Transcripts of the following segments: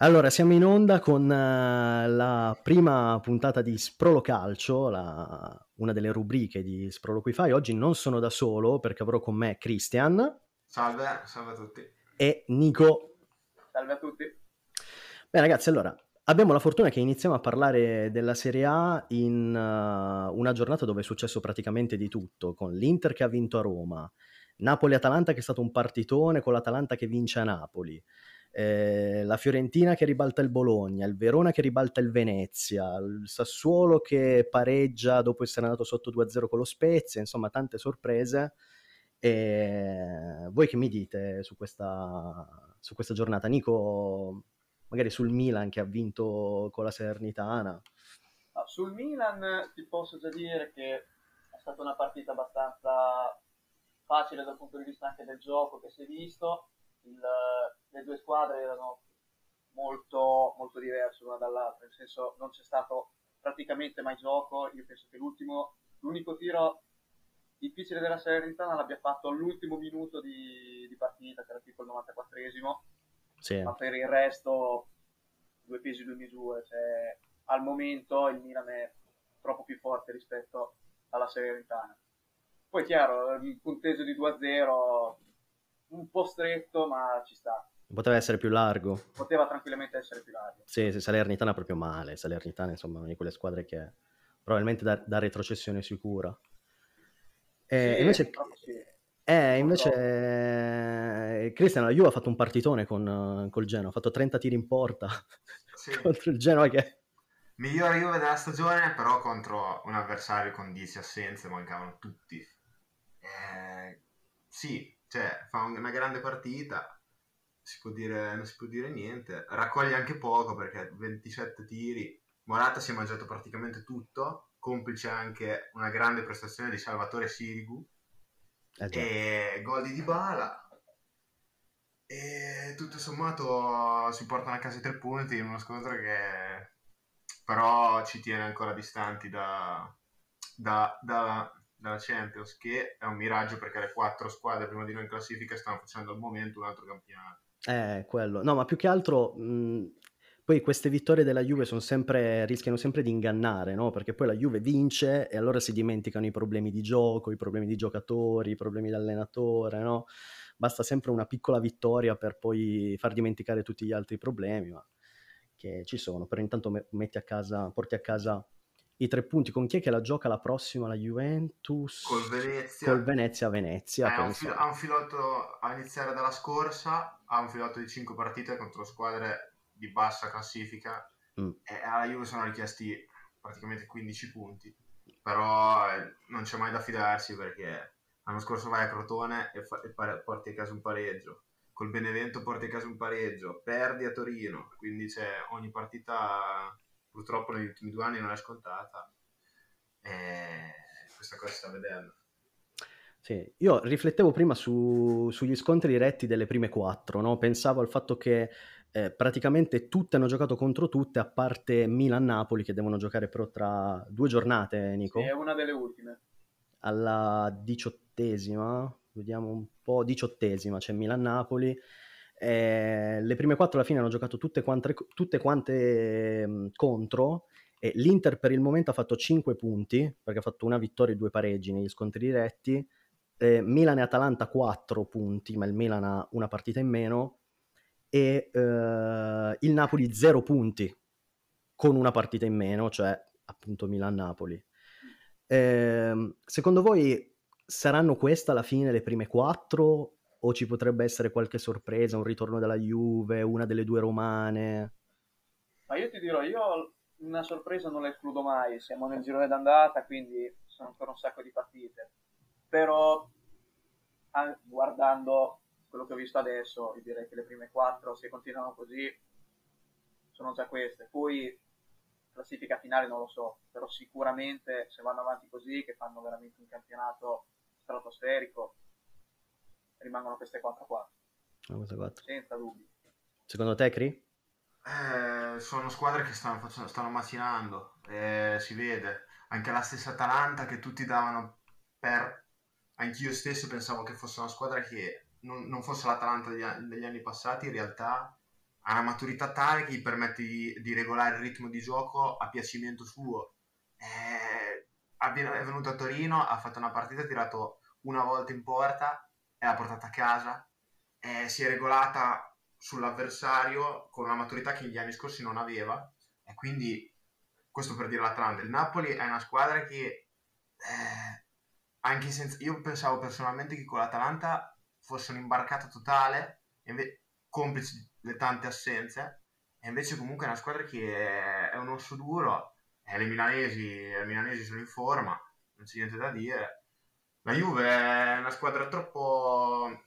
Allora, siamo in onda con uh, la prima puntata di Sprolo Calcio, la, una delle rubriche di Sproloquify. Oggi non sono da solo perché avrò con me Christian. Salve, salve a tutti. E Nico. Salve a tutti. Bene ragazzi, allora, abbiamo la fortuna che iniziamo a parlare della Serie A in uh, una giornata dove è successo praticamente di tutto, con l'Inter che ha vinto a Roma, Napoli-Atalanta che è stato un partitone con l'Atalanta che vince a Napoli eh, la Fiorentina che ribalta il Bologna, il Verona che ribalta il Venezia, il Sassuolo che pareggia dopo essere andato sotto 2-0 con lo Spezia, insomma tante sorprese. E voi che mi dite su questa, su questa giornata? Nico, magari sul Milan che ha vinto con la Salernitana. No, sul Milan ti posso già dire che è stata una partita abbastanza facile dal punto di vista anche del gioco che si è visto il, le due squadre erano molto, molto diverse l'una dall'altra, nel senso non c'è stato praticamente mai gioco, io penso che l'ultimo, l'unico tiro difficile della Salernitana l'abbia fatto all'ultimo minuto di, di partita, che era tipo il 94esimo, sì. ma per il resto due pesi due misure, cioè, al momento il Milan è troppo più forte rispetto alla Salernitana. Poi chiaro, il punteggio di 2-0 un po' stretto, ma ci sta. Poteva essere più largo. Poteva tranquillamente essere più largo. Sì, sì Salernitana proprio male. Salernitana, insomma, è una di quelle squadre che probabilmente da, da retrocessione sicura. E sì, invece, sì. eh, invece eh, Cristian, la Juve ha fatto un partitone con, col Genoa, ha fatto 30 tiri in porta sì. contro il Genoa che... Migliore Juve della stagione, però contro un avversario con 10 assenze, mancavano tutti. Eh, sì, cioè, fa una grande partita, si può dire, non si può dire niente, raccoglie anche poco perché 27 tiri, Morata si è mangiato praticamente tutto, complice anche una grande prestazione di Salvatore Sirigu. Eh e gol di Dybala. E tutto sommato si portano a casa i tre punti in uno scontro che però ci tiene ancora distanti da, da, da dalla Champions, che è un miraggio perché le quattro squadre prima di noi in classifica stanno facendo al momento un altro campionato. Eh, quello. No, ma più che altro... Mh, poi queste vittorie della Juve sempre, rischiano sempre di ingannare, no? Perché poi la Juve vince e allora si dimenticano i problemi di gioco, i problemi di giocatori, i problemi di allenatore, no? Basta sempre una piccola vittoria per poi far dimenticare tutti gli altri problemi, ma che ci sono. Però intanto metti a casa, porti a casa i tre punti con chi è che la gioca la prossima? La Juventus col Venezia, col Venezia Venezia. Eh, ha, un fil- ha un filotto a iniziare dalla scorsa, ha un filotto di 5 partite contro squadre di bassa classifica mm. e alla Juve sono richiesti praticamente 15 punti, però eh, non c'è mai da fidarsi perché l'anno scorso vai a Crotone e, fa- e pare- porti a casa un pareggio, col Benevento porti a casa un pareggio, perdi a Torino, quindi c'è ogni partita purtroppo negli ultimi due anni non è scontata e questa cosa si sta vedendo. Sì, io riflettevo prima su, sugli scontri diretti delle prime quattro, no? pensavo al fatto che eh, praticamente tutte hanno giocato contro tutte, a parte Milan-Napoli che devono giocare però tra due giornate, Nico. Sì, è una delle ultime. Alla diciottesima, vediamo un po', diciottesima, c'è Milan-Napoli eh, le prime quattro alla fine hanno giocato tutte quante, tutte quante mh, contro. E L'Inter per il momento ha fatto 5 punti perché ha fatto una vittoria e due pareggi negli scontri diretti. Eh, Milan e Atalanta 4 punti, ma il Milan ha una partita in meno. E eh, il Napoli 0 punti con una partita in meno, cioè appunto Milan-Napoli. Eh, secondo voi saranno queste alla fine le prime quattro o ci potrebbe essere qualche sorpresa, un ritorno della Juve, una delle due romane? Ma io ti dirò, io una sorpresa non la escludo mai, siamo nel girone d'andata, quindi sono ancora un sacco di partite. Però guardando quello che ho visto adesso, io direi che le prime quattro, se continuano così, sono già queste. Poi classifica finale non lo so, però sicuramente se vanno avanti così, che fanno veramente un campionato stratosferico, rimangono queste 4 qua. Senza dubbi. Secondo te, Cri? Eh, sono squadre che stanno, facendo, stanno macinando, eh, si vede. Anche la stessa Atalanta che tutti davano per... Anch'io stesso pensavo che fosse una squadra che non, non fosse l'Atalanta degli, degli, anni passati, in realtà ha una maturità tale che gli permette di, di regolare il ritmo di gioco a piacimento suo. Eh, è venuto a Torino, ha fatto una partita, ha tirato una volta in porta l'ha portata a casa. Eh, si è regolata sull'avversario con una maturità che gli anni scorsi non aveva. E quindi, questo per dire l'Atlanta. Il Napoli è una squadra che, eh, anche senza. Io pensavo personalmente che con l'Atalanta fosse un'imbarcata totale, inve- complice le tante assenze. E invece, comunque, è una squadra che è, è un osso duro eh, le, milanesi, milanesi sono in forma, non c'è niente da dire. La Juve è una squadra troppo,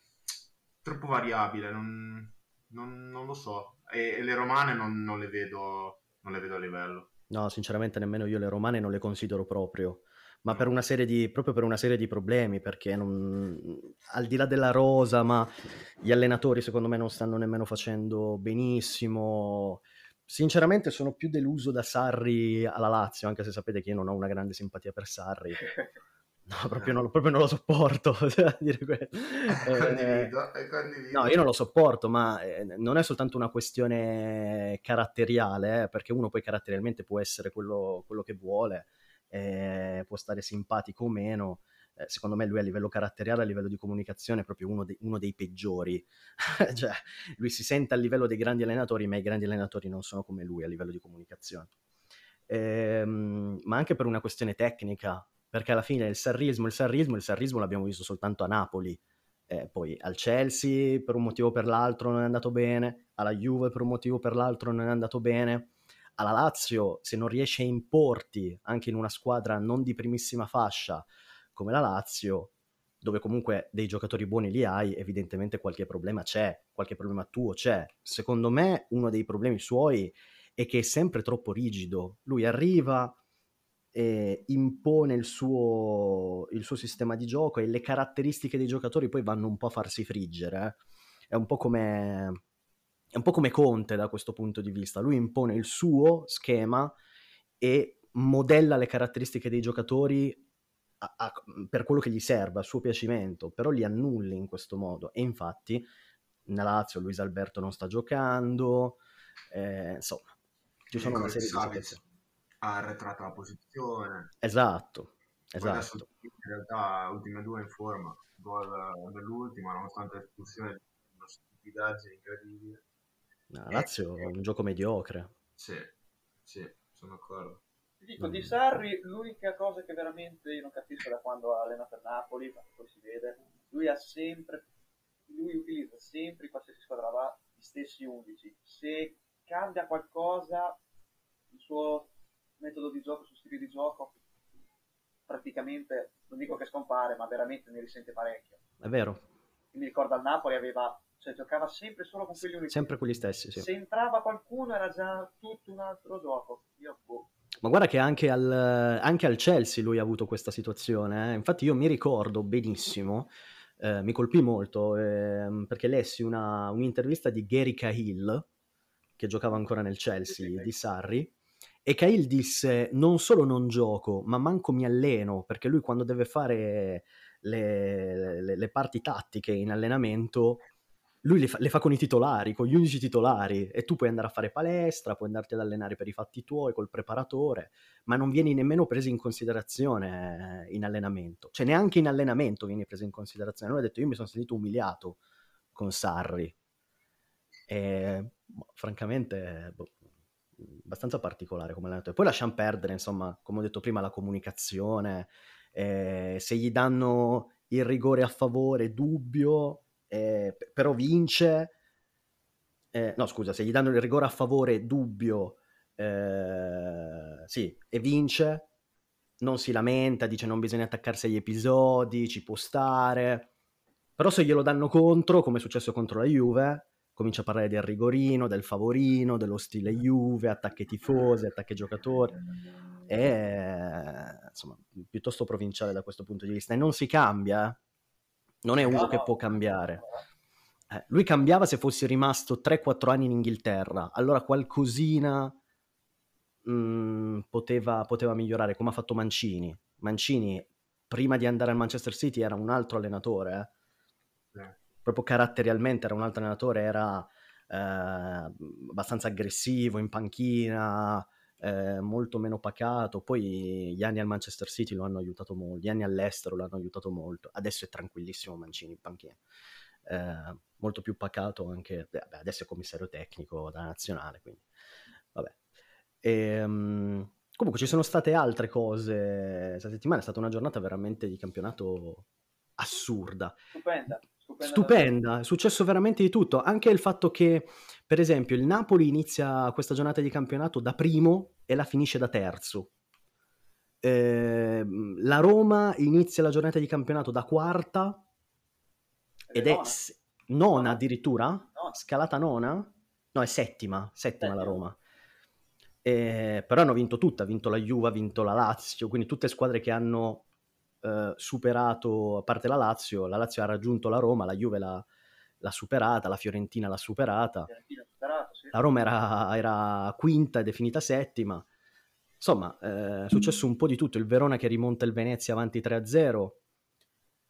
troppo variabile, non, non, non lo so. E, e, le romane non, non, le vedo, non le vedo a livello. No, sinceramente nemmeno io le romane non le considero proprio ma per una serie di, proprio per una serie di problemi, perché non, al di là della rosa, ma gli allenatori secondo me non stanno nemmeno facendo benissimo, Sinceramente sono più deluso da Sarri alla Lazio, anche se sapete che io non ho una grande simpatia per Sarri. No, proprio non, proprio non lo sopporto. dire condivido, eh, condivido. No, io non lo sopporto, ma eh, non è soltanto una questione caratteriale, eh, perché uno poi caratterialmente può essere quello, quello che vuole, eh, può stare simpatico o meno, eh, secondo me lui a livello caratteriale, a livello di comunicazione è proprio uno, de- uno dei peggiori. cioè, lui si sente a livello dei grandi allenatori, ma i grandi allenatori non sono come lui a livello di comunicazione. Ehm, ma anche per una questione tecnica, perché alla fine il sarrismo, il sarrismo, il sarrismo l'abbiamo visto soltanto a Napoli. Eh, poi al Chelsea per un motivo o per l'altro non è andato bene, alla Juve per un motivo o per l'altro non è andato bene, alla Lazio se non riesce a importi anche in una squadra non di primissima fascia come la Lazio, dove comunque dei giocatori buoni li hai, evidentemente qualche problema c'è, qualche problema tuo c'è. Secondo me uno dei problemi suoi è che è sempre troppo rigido. Lui arriva e impone il suo, il suo sistema di gioco e le caratteristiche dei giocatori poi vanno un po' a farsi friggere. Eh. È un po' come... È un po' come Conte da questo punto di vista. Lui impone il suo schema e modella le caratteristiche dei giocatori a, a, per quello che gli serve, a suo piacimento, però li annulli in questo modo. E infatti nella Lazio Luis Alberto non sta giocando, eh, insomma, ci sono una serie di situazioni. Ha arretrato la posizione. Esatto, esatto. in realtà ultime due in forma, gol dell'ultima, nonostante l'espulsione una stupidaggine incredibile. No, Lazio è un gioco mediocre. Sì, sì, sono d'accordo. Ti dico, di Sarri l'unica cosa che veramente io non capisco da quando allena per Napoli, ma poi si vede, lui ha sempre, lui utilizza sempre in qualsiasi squadra va gli stessi 11. Se cambia qualcosa, il suo metodo di gioco, suo stile di gioco, praticamente, non dico che scompare, ma veramente ne risente parecchio. È vero. mi ricordo al Napoli aveva cioè giocava sempre solo con quelli unici. Sempre quelli stessi, sì. Se entrava qualcuno era già tutto un altro gioco. Io boh. Ma guarda che anche al, anche al, Chelsea lui ha avuto questa situazione. Eh. Infatti io mi ricordo benissimo, eh, mi colpì molto, eh, perché lessi una, un'intervista di Gary Cahill, che giocava ancora nel Chelsea, di Sarri, e Cahill disse non solo non gioco, ma manco mi alleno, perché lui quando deve fare le, le, le parti tattiche in allenamento lui le fa, le fa, con i titolari, con gli unici titolari, e tu puoi andare a fare palestra, puoi andarti ad allenare per i fatti tuoi col preparatore, ma non vieni nemmeno preso in considerazione in allenamento, cioè neanche in allenamento vieni preso in considerazione. Lui ha detto: Io mi sono sentito umiliato con Sarri, e boh, francamente, boh, abbastanza particolare come allenatore. Poi lasciamo perdere, insomma, come ho detto prima, la comunicazione. Eh, se gli danno il rigore a favore, dubbio eh, però vince. Eh, no, scusa, se gli danno il rigore a favore, dubbio, eh, sì, e vince, non si lamenta, dice non bisogna attaccarsi agli episodi, ci può stare. Però se glielo danno contro, come è successo contro la Juve, comincia a parlare del rigorino, del favorino, dello stile Juve, attacchi tifosi, attacchi giocatori. È insomma piuttosto provinciale da questo punto di vista. E non si cambia, eh non è uno no, che può cambiare. Eh, lui cambiava se fosse rimasto 3-4 anni in Inghilterra, allora qualcosina mh, mm, poteva, poteva migliorare, come ha fatto Mancini. Mancini, prima di andare al Manchester City, era un altro allenatore. Eh. Proprio caratterialmente era un altro allenatore, era eh, abbastanza aggressivo in panchina, eh, molto meno pacato. Poi gli anni al Manchester City lo hanno aiutato molto, gli anni all'estero lo hanno aiutato molto. Adesso è tranquillissimo Mancini in panchina. Eh, molto più pacato anche, beh, adesso è commissario tecnico da nazionale, quindi vabbè. E, um, comunque ci sono state altre cose, questa settimana è stata una giornata veramente di campionato assurda. Stupenda. Stupenda, stupenda. è successo veramente di tutto, anche il fatto che per esempio il Napoli inizia questa giornata di campionato da primo e la finisce da terzo. Eh, la Roma inizia la giornata di campionato da quarta ed è s- nona addirittura, no. scalata nona, no è settima, settima la Roma. Eh, però hanno vinto tutta, ha vinto la Juve, ha vinto la Lazio, quindi tutte squadre che hanno eh, superato, a parte la Lazio, la Lazio ha raggiunto la Roma, la Juve l'ha, l'ha superata, la Fiorentina l'ha superata, superato, sì. la Roma era, era, quinta ed è finita settima. Insomma, eh, è successo un po' di tutto, il Verona che rimonta il Venezia avanti 3-0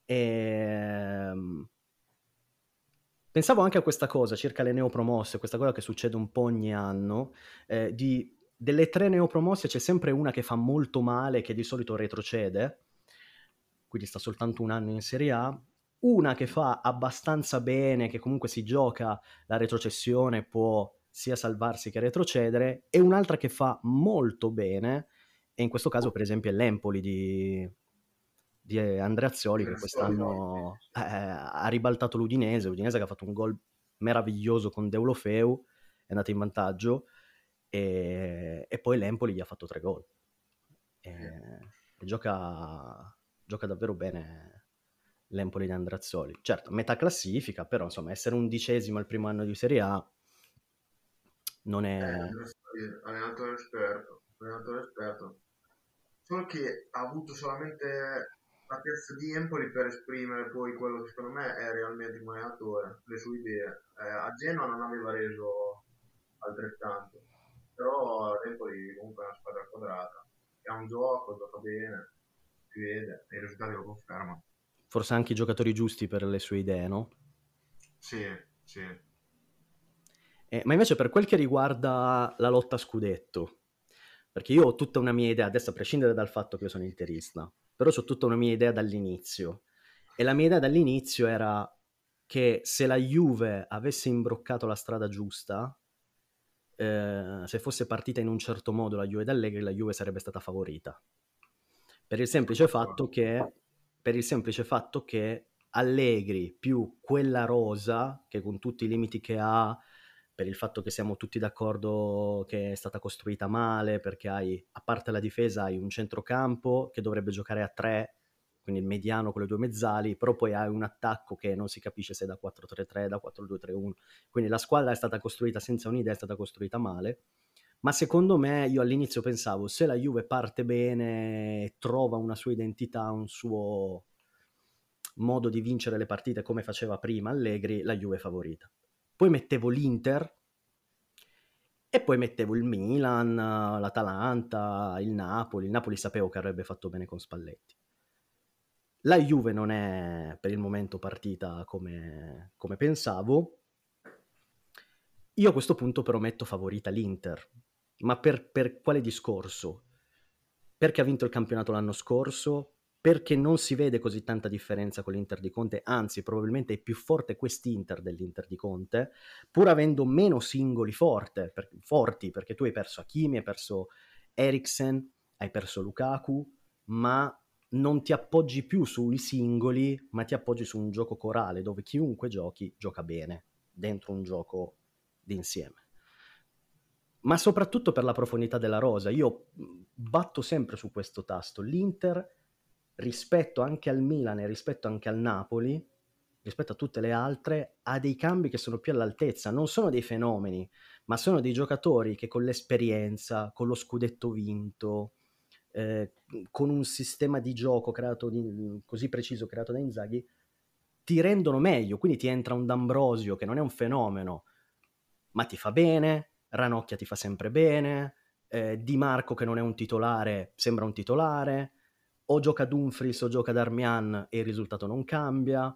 e ehm, Pensavo anche a questa cosa, circa le neopromosse, questa cosa che succede un po' ogni anno, eh, di, delle tre neopromosse c'è sempre una che fa molto male, che di solito retrocede, quindi sta soltanto un anno in Serie A, una che fa abbastanza bene, che comunque si gioca la retrocessione, può sia salvarsi che retrocedere, e un'altra che fa molto bene, e in questo caso per esempio è l'Empoli di, di Andrea Azioli che quest'anno eh, ha ribaltato l'Udinese, l'Udinese che ha fatto un gol meraviglioso con Deulofeu, è andato in vantaggio e, e poi l'Empoli gli ha fatto tre gol. E, e gioca, gioca, davvero bene l'Empoli di Andreazzoli. Certo, metà classifica, però insomma essere undicesimo al primo anno di Serie A non è... Eh, allenatore esperto, allenatore esperto. Solo che ha avuto solamente la piazza di Empoli per esprimere poi quello che secondo me è realmente un allenatore, le sue idee. Eh, a Genoa non aveva reso altrettanto, però Empoli comunque è una squadra quadrata, ha un gioco, gioca bene, si vede e i risultati lo confermano. Forse anche i giocatori giusti per le sue idee, no? Sì, sì. Eh, ma invece per quel che riguarda la lotta a scudetto, perché io ho tutta una mia idea, adesso a prescindere dal fatto che io sono interista, però ho tutta una mia idea dall'inizio. E la mia idea dall'inizio era che se la Juve avesse imbroccato la strada giusta, eh, se fosse partita in un certo modo la Juve d'Allegri, la Juve sarebbe stata favorita. Per il semplice fatto che, per il semplice fatto che Allegri più quella rosa, che con tutti i limiti che ha, per il fatto che siamo tutti d'accordo che è stata costruita male, perché hai, a parte la difesa, hai un centrocampo che dovrebbe giocare a tre, quindi il mediano con le due mezzali, però poi hai un attacco che non si capisce se è da 4-3-3, da 4-2-3-1, quindi la squadra è stata costruita senza un'idea, è stata costruita male, ma secondo me io all'inizio pensavo, se la Juve parte bene, trova una sua identità, un suo modo di vincere le partite come faceva prima Allegri, la Juve è favorita poi mettevo l'Inter e poi mettevo il Milan, l'Atalanta, il Napoli. Il Napoli sapevo che avrebbe fatto bene con Spalletti. La Juve non è per il momento partita come, come pensavo. Io a questo punto però metto favorita l'Inter. Ma per, per quale discorso? Perché ha vinto il campionato l'anno scorso, perché non si vede così tanta differenza con l'Inter di Conte, anzi probabilmente è più forte quest'Inter dell'Inter di Conte, pur avendo meno singoli forte, per, forti, perché tu hai perso Hakimi, hai perso Eriksen, hai perso Lukaku, ma non ti appoggi più sui singoli, ma ti appoggi su un gioco corale dove chiunque giochi gioca bene dentro un gioco d'insieme. Ma soprattutto per la profondità della rosa, io batto sempre su questo tasto. L'Inter rispetto anche al Milan e rispetto anche al Napoli, rispetto a tutte le altre, ha dei cambi che sono più all'altezza. Non sono dei fenomeni, ma sono dei giocatori che con l'esperienza, con lo scudetto vinto, eh, con un sistema di gioco creato di, così preciso creato da Inzaghi, ti rendono meglio. Quindi ti entra un D'Ambrosio che non è un fenomeno, ma ti fa bene, Ranocchia ti fa sempre bene, eh, Di Marco che non è un titolare sembra un titolare o gioca Dumfries o gioca Darmian e il risultato non cambia.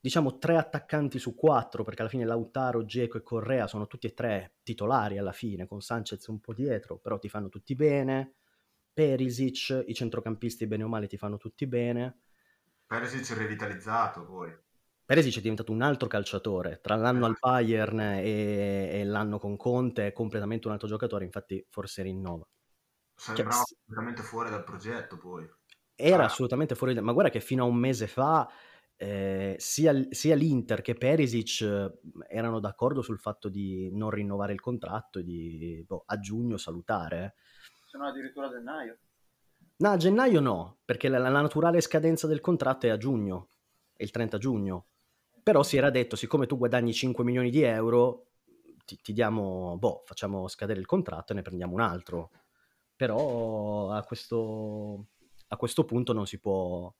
diciamo tre attaccanti su quattro, perché alla fine Lautaro, Geco e Correa sono tutti e tre titolari alla fine, con Sanchez un po' dietro, però ti fanno tutti bene. Perisic, i centrocampisti bene o male ti fanno tutti bene. Perisic è rivitalizzato poi. Perisic è diventato un altro calciatore, tra l'anno al Bayern e, e l'anno con Conte è completamente un altro giocatore, infatti forse rinnova. Sembrava cioè, assolutamente fuori dal progetto poi. Era ah. assolutamente fuori, ma guarda che fino a un mese fa eh, sia, sia, l'Inter che Perisic erano d'accordo sul fatto di non rinnovare il contratto e di boh, a giugno salutare. Se no addirittura a gennaio. No, a gennaio no, perché la, la naturale scadenza del contratto è a giugno, è il 30 giugno però si era detto, siccome tu guadagni 5 milioni di euro, ti, ti diamo, boh, facciamo scadere il contratto e ne prendiamo un altro. Però a questo, a questo punto non si può...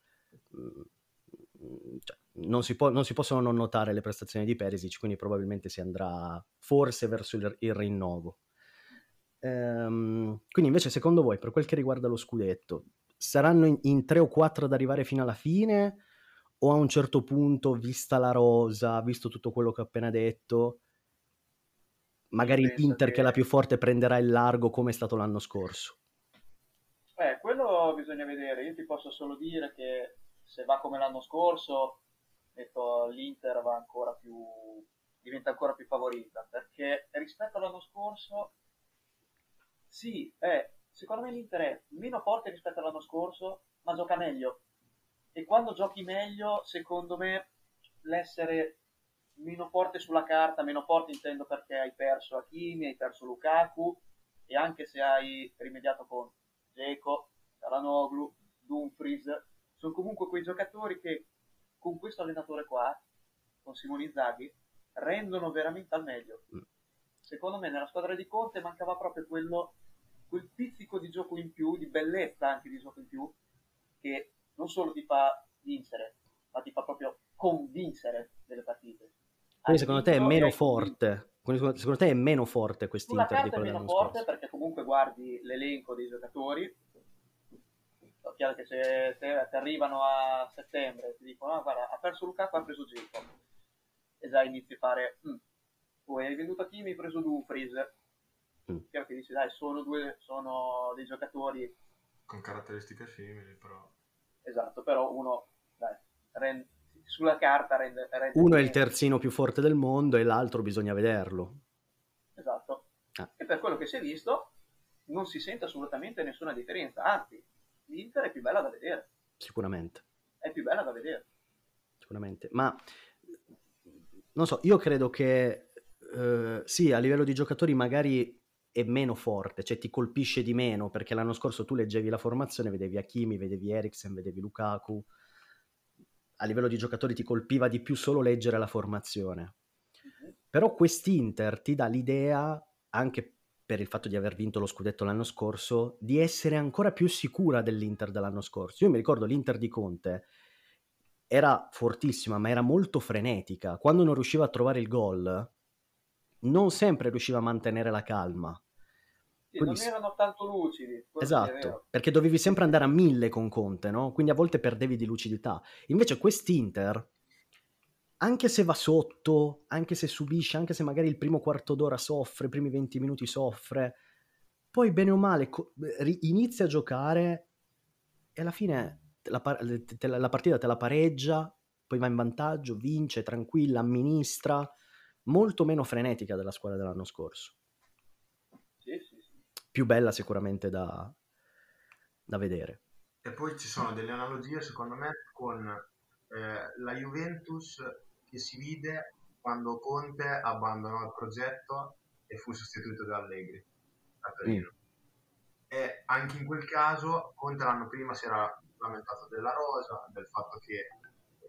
Cioè, non, si può, non si possono non notare le prestazioni di Perisic, quindi probabilmente si andrà forse verso il, il rinnovo. Ehm, quindi invece secondo voi, per quel che riguarda lo scudetto, saranno in, in 3 o 4 ad arrivare fino alla fine o a un certo punto, vista la rosa, visto tutto quello che ho appena detto, magari l'Inter che... che è la più forte prenderà il largo come è stato l'anno scorso? Eh, quello bisogna vedere. Io ti posso solo dire che se va come l'anno scorso, detto, l'Inter va ancora più, diventa ancora più favorita, perché rispetto all'anno scorso, sì, eh, secondo me l'Inter è meno forte rispetto all'anno scorso, ma gioca meglio e quando giochi meglio, secondo me, l'essere meno forte sulla carta, meno forte intendo perché hai perso Hakimi, hai perso Lukaku e anche se hai rimediato con Dzeko, Taranoglu, Dumfries, sono comunque quei giocatori che con questo allenatore qua, con Simone Zaghi, rendono veramente al meglio. Mm. Secondo me nella squadra di Conte mancava proprio quello, quel pizzico di gioco in più, di bellezza anche di gioco in più, che non solo ti fa vincere, ma ti fa proprio convincere delle partite. Quindi secondo te è meno forte? Quindi secondo te è meno forte quest'Inter di quello è meno forte scorso? perché comunque guardi l'elenco dei giocatori è chiaro che se ti arrivano a settembre ti dicono ah, guarda ha perso Lukaku ha preso Gico e già inizi a fare mm. tu hai venduto a Kimi hai preso Dumfries mm. chiaro che dici dai sono, due, sono dei giocatori con caratteristiche simili però esatto, però uno dai, rende, sulla carta rende, rende Uno è il terzino più forte del mondo e l'altro bisogna vederlo. Esatto. Ah. E per quello che si è visto non si sente assolutamente nessuna differenza, anzi, l'Inter è più bella da vedere. Sicuramente. È più bella da vedere. Sicuramente, ma non so, io credo che eh, sì, a livello di giocatori magari è meno forte, cioè ti colpisce di meno, perché l'anno scorso tu leggevi la formazione, vedevi Hakimi, vedevi Eriksen, vedevi Lukaku, a livello di giocatori ti colpiva di più solo leggere la formazione. Però quest'Inter ti dà l'idea, anche per il fatto di aver vinto lo scudetto l'anno scorso, di essere ancora più sicura dell'Inter dell'anno scorso. Io mi ricordo l'Inter di Conte era fortissima, ma era molto frenetica. Quando non riusciva a trovare il gol, non sempre riusciva a mantenere la calma. Sì, non erano tanto lucidi. Esatto, perché dovevi sempre andare a mille con Conte, no? Quindi a volte perdevi di lucidità. Invece quest'Inter, anche se va sotto, anche se subisce, anche se magari il primo quarto d'ora soffre, i primi 20 minuti soffre, poi bene o male co- inizia a giocare e alla fine la, te, la partita te la pareggia, poi va in vantaggio, vince, tranquilla, amministra, molto meno frenetica della squadra dell'anno scorso più bella sicuramente da, da vedere. E poi ci sono delle analogie secondo me con eh, la Juventus che si vide quando Conte abbandonò il progetto e fu sostituito da Allegri a Torino. Mm. E anche in quel caso Conte l'anno prima si era lamentato della rosa, del fatto che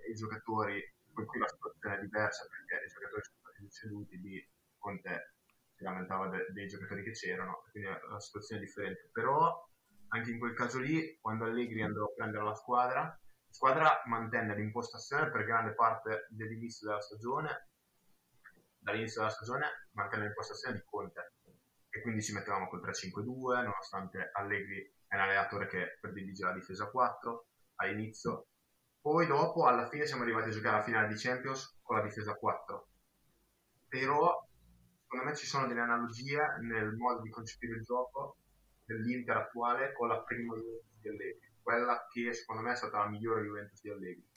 i giocatori, poi qui la situazione è diversa perché i giocatori sono stati ceduti di Conte si lamentava de- dei giocatori che c'erano, quindi la situazione è differente. Però anche in quel caso lì, quando Allegri andò a prendere la squadra, la squadra mantenne l'impostazione per grande parte dell'inizio della stagione, dall'inizio della stagione mantenne l'impostazione di Conte e quindi ci mettevamo col 3-5-2 nonostante Allegri è un allenatore che predilige la difesa 4 all'inizio Poi dopo, alla fine, siamo arrivati a giocare la finale di Champions con la difesa 4. Però, secondo me ci sono delle analogie nel modo di concepire il gioco dell'Inter attuale con la prima Juventus di Allegri, quella che secondo me è stata la migliore Juventus di Allegri.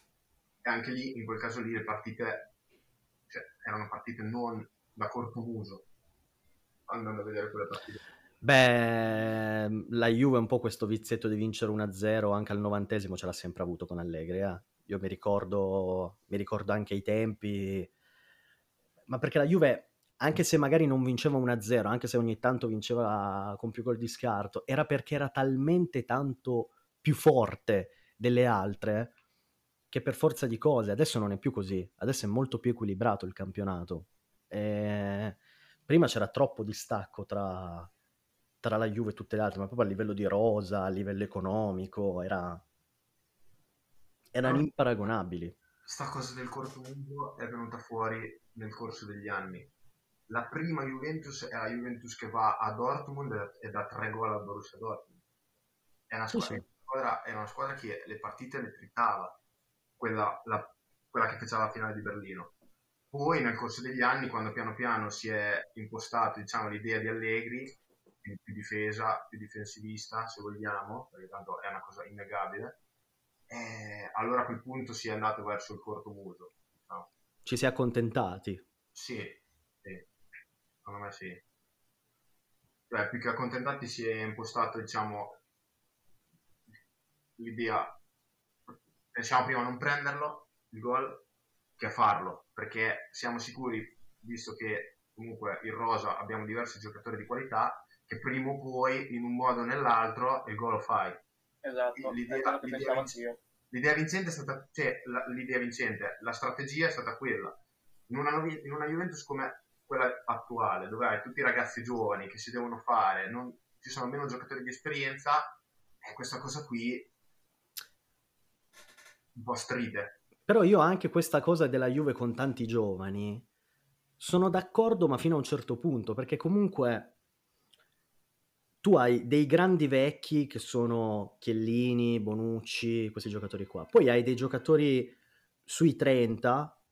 E anche lì, in quel caso lì, le partite cioè, erano partite non da corto muso, andando a vedere quelle partite. Beh, la Juve un po' questo vizietto di vincere 1-0 anche al novantesimo ce l'ha sempre avuto con Allegri. Eh? Io mi ricordo, mi ricordo anche i tempi, ma perché la Juve, anche se magari non vinceva 1-0, anche se ogni tanto vinceva con più gol di scarto, era perché era talmente tanto più forte delle altre che per forza di cose, adesso non è più così, adesso è molto più equilibrato il campionato. E prima c'era troppo distacco tra, tra la Juve e tutte le altre, ma proprio a livello di rosa, a livello economico, era... erano no. imparagonabili. Sta cosa del corto lungo è venuta fuori nel corso degli anni. La prima Juventus è la Juventus che va a Dortmund e dà tre gol al Borussia Dortmund. È una squadra, sì, sì. È una squadra che le partite le tritava, quella, la, quella che faceva la finale di Berlino. Poi nel corso degli anni, quando piano piano si è impostato diciamo, l'idea di Allegri, più, più difesa, più difensivista, se vogliamo, perché tanto è una cosa innegabile, eh, allora a quel punto si è andato verso il corto muso. Ci si è accontentati? Sì, sì, secondo me sì. Cioè, più che accontentati si è impostato, diciamo, l'idea, pensiamo prima a non prenderlo, il gol, che a farlo, perché siamo sicuri, visto che comunque in rosa abbiamo diversi giocatori di qualità, che prima o poi, in un modo o nell'altro, il gol lo fai. Esatto, l'idea, l'idea, vincente, l'idea vincente è stata, cioè, la, l'idea vincente, la strategia è stata quella. In una, in una Juventus come quella attuale, dove hai tutti i ragazzi giovani che si devono fare, non, ci sono meno giocatori di esperienza, e questa cosa qui un po' stride. Però io anche questa cosa della Juve con tanti giovani sono d'accordo, ma fino a un certo punto, perché comunque tu hai dei grandi vecchi che sono Chiellini, Bonucci, questi giocatori qua. Poi hai dei giocatori sui 30,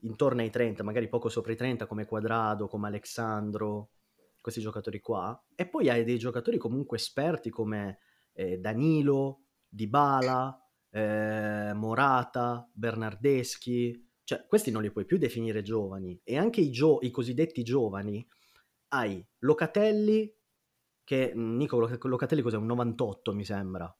intorno ai 30, magari poco sopra i 30 come Quadrado, come Alexandro, questi giocatori qua. E poi hai dei giocatori comunque esperti come eh, Danilo, Dybala, eh, Morata, Bernardeschi. Cioè, questi non li puoi più definire giovani. E anche i, gio- i cosiddetti giovani hai Locatelli, che Nico Locatelli cos'è? Un 98 mi sembra.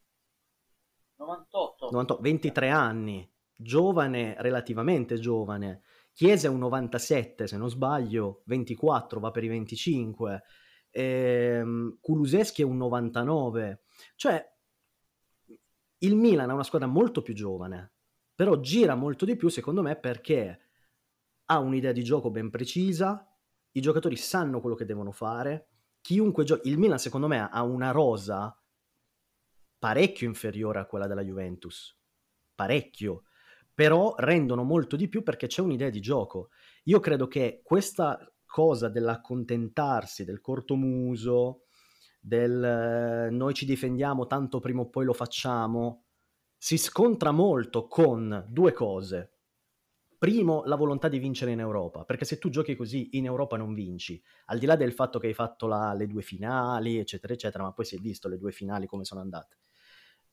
98? 98 23 anni, giovane, relativamente giovane. Chiesa è un 97 se non sbaglio, 24 va per i 25. Ehm, Kuluseschi è un 99. Cioè, il Milan è una squadra molto più giovane, però gira molto di più secondo me perché ha un'idea di gioco ben precisa, i giocatori sanno quello che devono fare, chiunque giochi, il Milan secondo me ha una rosa parecchio inferiore a quella della Juventus, parecchio, però rendono molto di più perché c'è un'idea di gioco. Io credo che questa cosa dell'accontentarsi, del cortomuso, del noi ci difendiamo tanto prima o poi lo facciamo, si scontra molto con due cose. Primo, la volontà di vincere in Europa, perché se tu giochi così in Europa non vinci, al di là del fatto che hai fatto la, le due finali, eccetera, eccetera, ma poi si è visto le due finali come sono andate.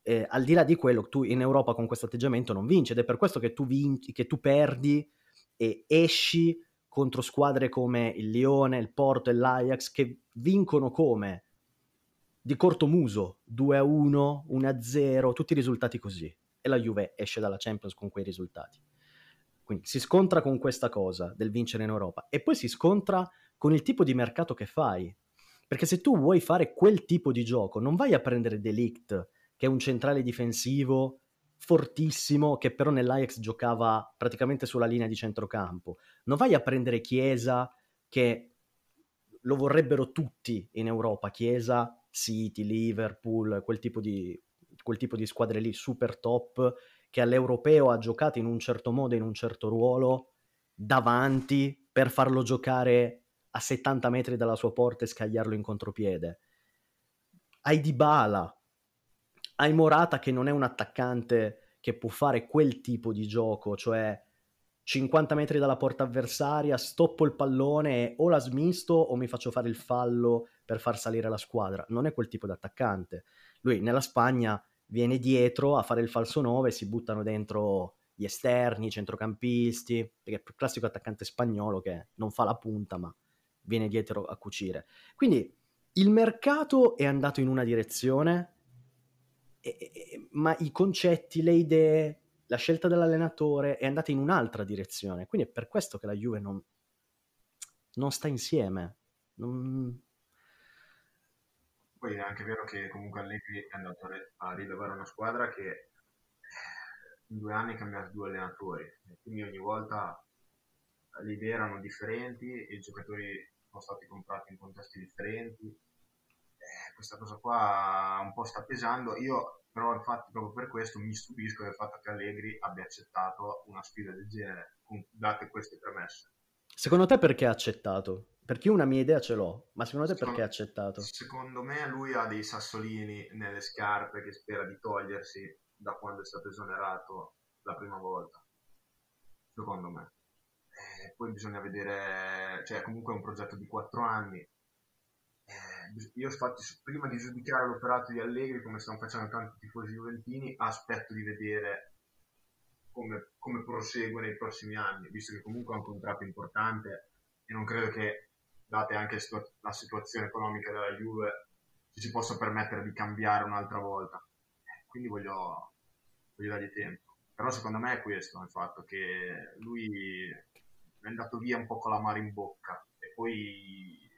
Eh, al di là di quello, tu in Europa con questo atteggiamento non vinci ed è per questo che tu, vinci, che tu perdi e esci contro squadre come il Lione, il Porto e l'Ajax che vincono come? Di corto muso, 2 a 1, 1 a 0, tutti i risultati così. E la Juve esce dalla Champions con quei risultati. Quindi si scontra con questa cosa del vincere in Europa e poi si scontra con il tipo di mercato che fai. Perché se tu vuoi fare quel tipo di gioco, non vai a prendere Delict, che è un centrale difensivo fortissimo, che però nell'Ajax giocava praticamente sulla linea di centrocampo. Non vai a prendere Chiesa, che lo vorrebbero tutti in Europa, Chiesa, City, Liverpool, quel tipo di, quel tipo di squadre lì super top che all'europeo ha giocato in un certo modo, in un certo ruolo, davanti per farlo giocare a 70 metri dalla sua porta e scagliarlo in contropiede. Hai Dybala, hai Morata che non è un attaccante che può fare quel tipo di gioco, cioè 50 metri dalla porta avversaria, stoppo il pallone e o la smisto o mi faccio fare il fallo per far salire la squadra. Non è quel tipo di attaccante. Lui nella Spagna viene dietro a fare il falso 9 e si buttano dentro gli esterni, i centrocampisti, perché è il classico attaccante spagnolo che non fa la punta ma viene dietro a cucire. Quindi il mercato è andato in una direzione, e, e, ma i concetti, le idee, la scelta dell'allenatore è andata in un'altra direzione. Quindi è per questo che la Juve non, non sta insieme. Non... Poi è anche vero che comunque Allegri è andato a rilevare una squadra che in due anni ha cambiato due allenatori, quindi ogni volta le idee erano differenti i giocatori sono stati comprati in contesti differenti. Eh, questa cosa qua un po' sta pesando. Io però infatti proprio per questo mi stupisco del fatto che Allegri abbia accettato una sfida del genere, date queste premesse. Secondo te perché ha accettato? Perché io una mia idea ce l'ho, ma secondo te secondo, perché ha accettato? Secondo me lui ha dei sassolini nelle scarpe che spera di togliersi da quando è stato esonerato la prima volta. Secondo me. Eh, poi bisogna vedere, cioè comunque è un progetto di quattro anni. Eh, io infatti prima di giudicare l'operato di Allegri, come stanno facendo tanti tifosi juventini, aspetto di vedere come, come prosegue nei prossimi anni, visto che comunque ha un contratto importante e non credo che, date anche la situazione economica della Juve, ci si possa permettere di cambiare un'altra volta. Eh, quindi voglio, voglio dargli tempo. Però secondo me è questo il fatto che lui è andato via un po' con la mare in bocca e poi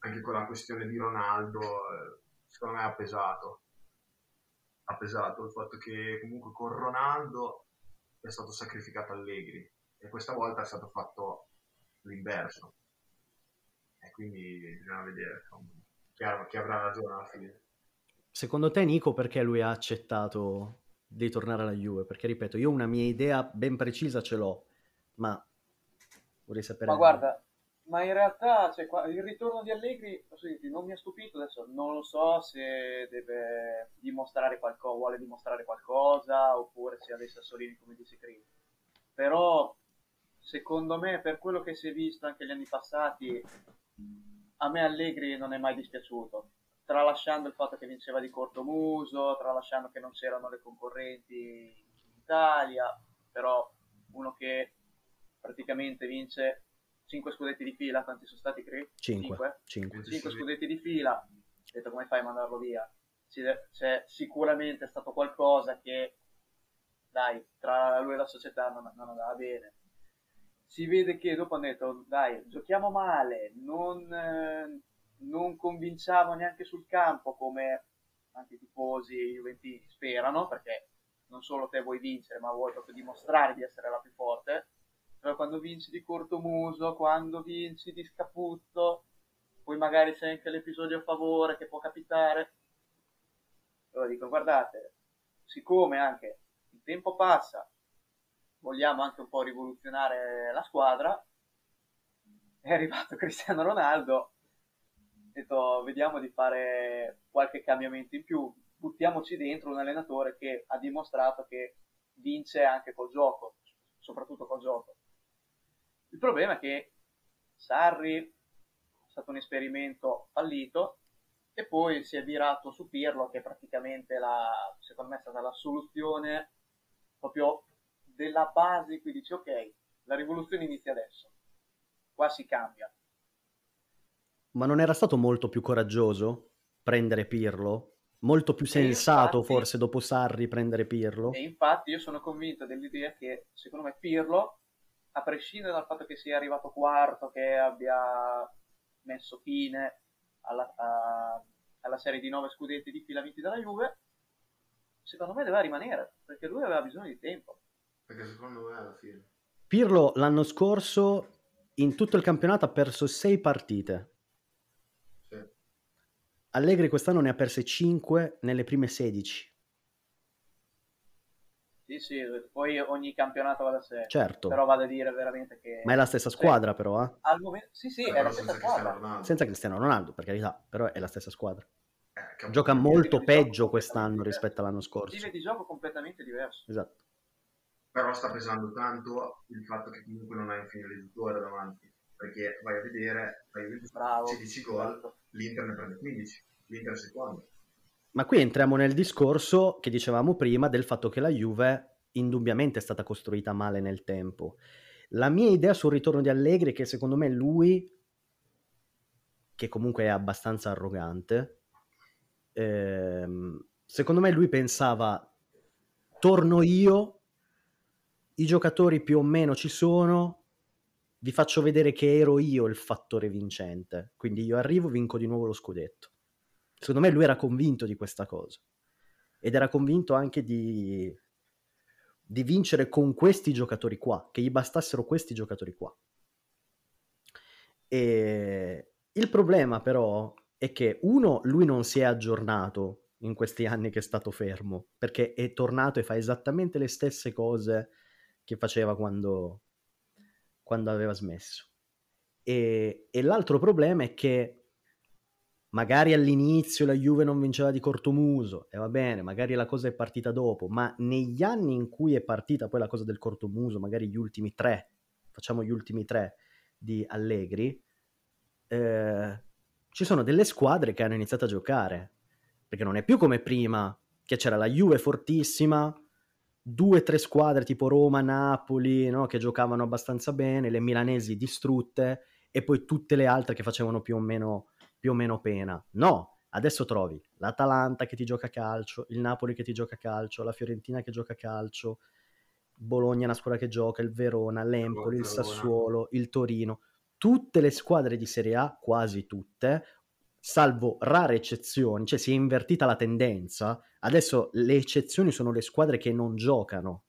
anche con la questione di Ronaldo eh, secondo me ha pesato ha pesato il fatto che comunque con Ronaldo è stato sacrificato Allegri e questa volta è stato fatto l'inverso quindi bisogna vedere chi, chi avrà ragione alla fine secondo te Nico perché lui ha accettato di tornare alla Juve perché ripeto io una mia idea ben precisa ce l'ho ma Vorrei sapere. Ma guarda, ma in realtà cioè, il ritorno di Allegri dirti, non mi ha stupito adesso, non lo so se deve dimostrare qualcosa, vuole dimostrare qualcosa oppure se ha dei sassolini come dice Chris. Però secondo me per quello che si è visto anche gli anni passati a me Allegri non è mai dispiaciuto tralasciando il fatto che vinceva di corto muso tralasciando che non c'erano le concorrenti in Italia però uno che praticamente vince 5 scudetti di fila, quanti sono stati Cri? 5. 5. 5 scudetti di fila, detto come fai a mandarlo via? C'è sicuramente stato qualcosa che, dai, tra lui e la società non, non andava bene. Si vede che dopo hanno detto, dai, giochiamo male, non, eh, non convinciamo neanche sul campo come anche i tifosi juventini sperano, perché non solo te vuoi vincere, ma vuoi proprio dimostrare di essere la più forte però quando vinci di cortomuso, quando vinci di scapuzzo, poi magari c'è anche l'episodio a favore che può capitare. Allora dico, guardate, siccome anche il tempo passa, vogliamo anche un po' rivoluzionare la squadra, è arrivato Cristiano Ronaldo, ho detto vediamo di fare qualche cambiamento in più, buttiamoci dentro un allenatore che ha dimostrato che vince anche col gioco, soprattutto col gioco. Il problema è che Sarri è stato un esperimento fallito e poi si è virato su Pirlo che praticamente la, secondo me è stata la soluzione proprio della base cui dice ok, la rivoluzione inizia adesso, qua si cambia. Ma non era stato molto più coraggioso prendere Pirlo? Molto più sensato infatti, forse dopo Sarri prendere Pirlo? E infatti io sono convinto dell'idea che secondo me Pirlo a prescindere dal fatto che sia arrivato quarto, che abbia messo fine alla, a, alla serie di nove scudetti di fila vinti dalla Juve, secondo me doveva rimanere, perché lui aveva bisogno di tempo. Perché secondo me alla fine. Pirlo l'anno scorso in tutto il campionato ha perso sei partite. Sì. Allegri quest'anno ne ha perse 5 nelle prime 16. Sì, sì, poi ogni campionato va da sé. Certo. Però vado a dire veramente che... Ma è la stessa squadra però, eh? Al momento... Sì, sì, è la stessa squadra. Senza Cristiano Ronaldo, per carità, però è la stessa squadra. Eh, Gioca molto peggio quest'anno rispetto all'anno scorso. Stile di gioco completamente diverso. Esatto. Però sta pesando tanto il fatto che comunque non hai un finalizzatore davanti. Perché vai a vedere, la Juventus Bravo, 16 gol, esatto. l'Inter ne prende 15, l'Inter è secondo. Ma qui entriamo nel discorso che dicevamo prima del fatto che la Juve indubbiamente è stata costruita male nel tempo. La mia idea sul ritorno di Allegri è che secondo me lui, che comunque è abbastanza arrogante, ehm, secondo me lui pensava torno io, i giocatori più o meno ci sono, vi faccio vedere che ero io il fattore vincente, quindi io arrivo, vinco di nuovo lo scudetto. Secondo me lui era convinto di questa cosa ed era convinto anche di, di vincere con questi giocatori qua, che gli bastassero questi giocatori qua. E il problema però è che uno, lui non si è aggiornato in questi anni che è stato fermo, perché è tornato e fa esattamente le stesse cose che faceva quando, quando aveva smesso. E, e l'altro problema è che magari all'inizio la Juve non vinceva di cortomuso, e va bene, magari la cosa è partita dopo, ma negli anni in cui è partita poi la cosa del cortomuso, magari gli ultimi tre, facciamo gli ultimi tre di Allegri, eh, ci sono delle squadre che hanno iniziato a giocare, perché non è più come prima, che c'era la Juve fortissima, due o tre squadre tipo Roma, Napoli, no, che giocavano abbastanza bene, le milanesi distrutte, e poi tutte le altre che facevano più o meno più o meno pena. No, adesso trovi l'Atalanta che ti gioca a calcio, il Napoli che ti gioca a calcio, la Fiorentina che gioca a calcio, Bologna è una squadra che gioca, il Verona, l'Empoli, il Sassuolo, il Torino. Tutte le squadre di Serie A, quasi tutte, salvo rare eccezioni, cioè si è invertita la tendenza. Adesso le eccezioni sono le squadre che non giocano.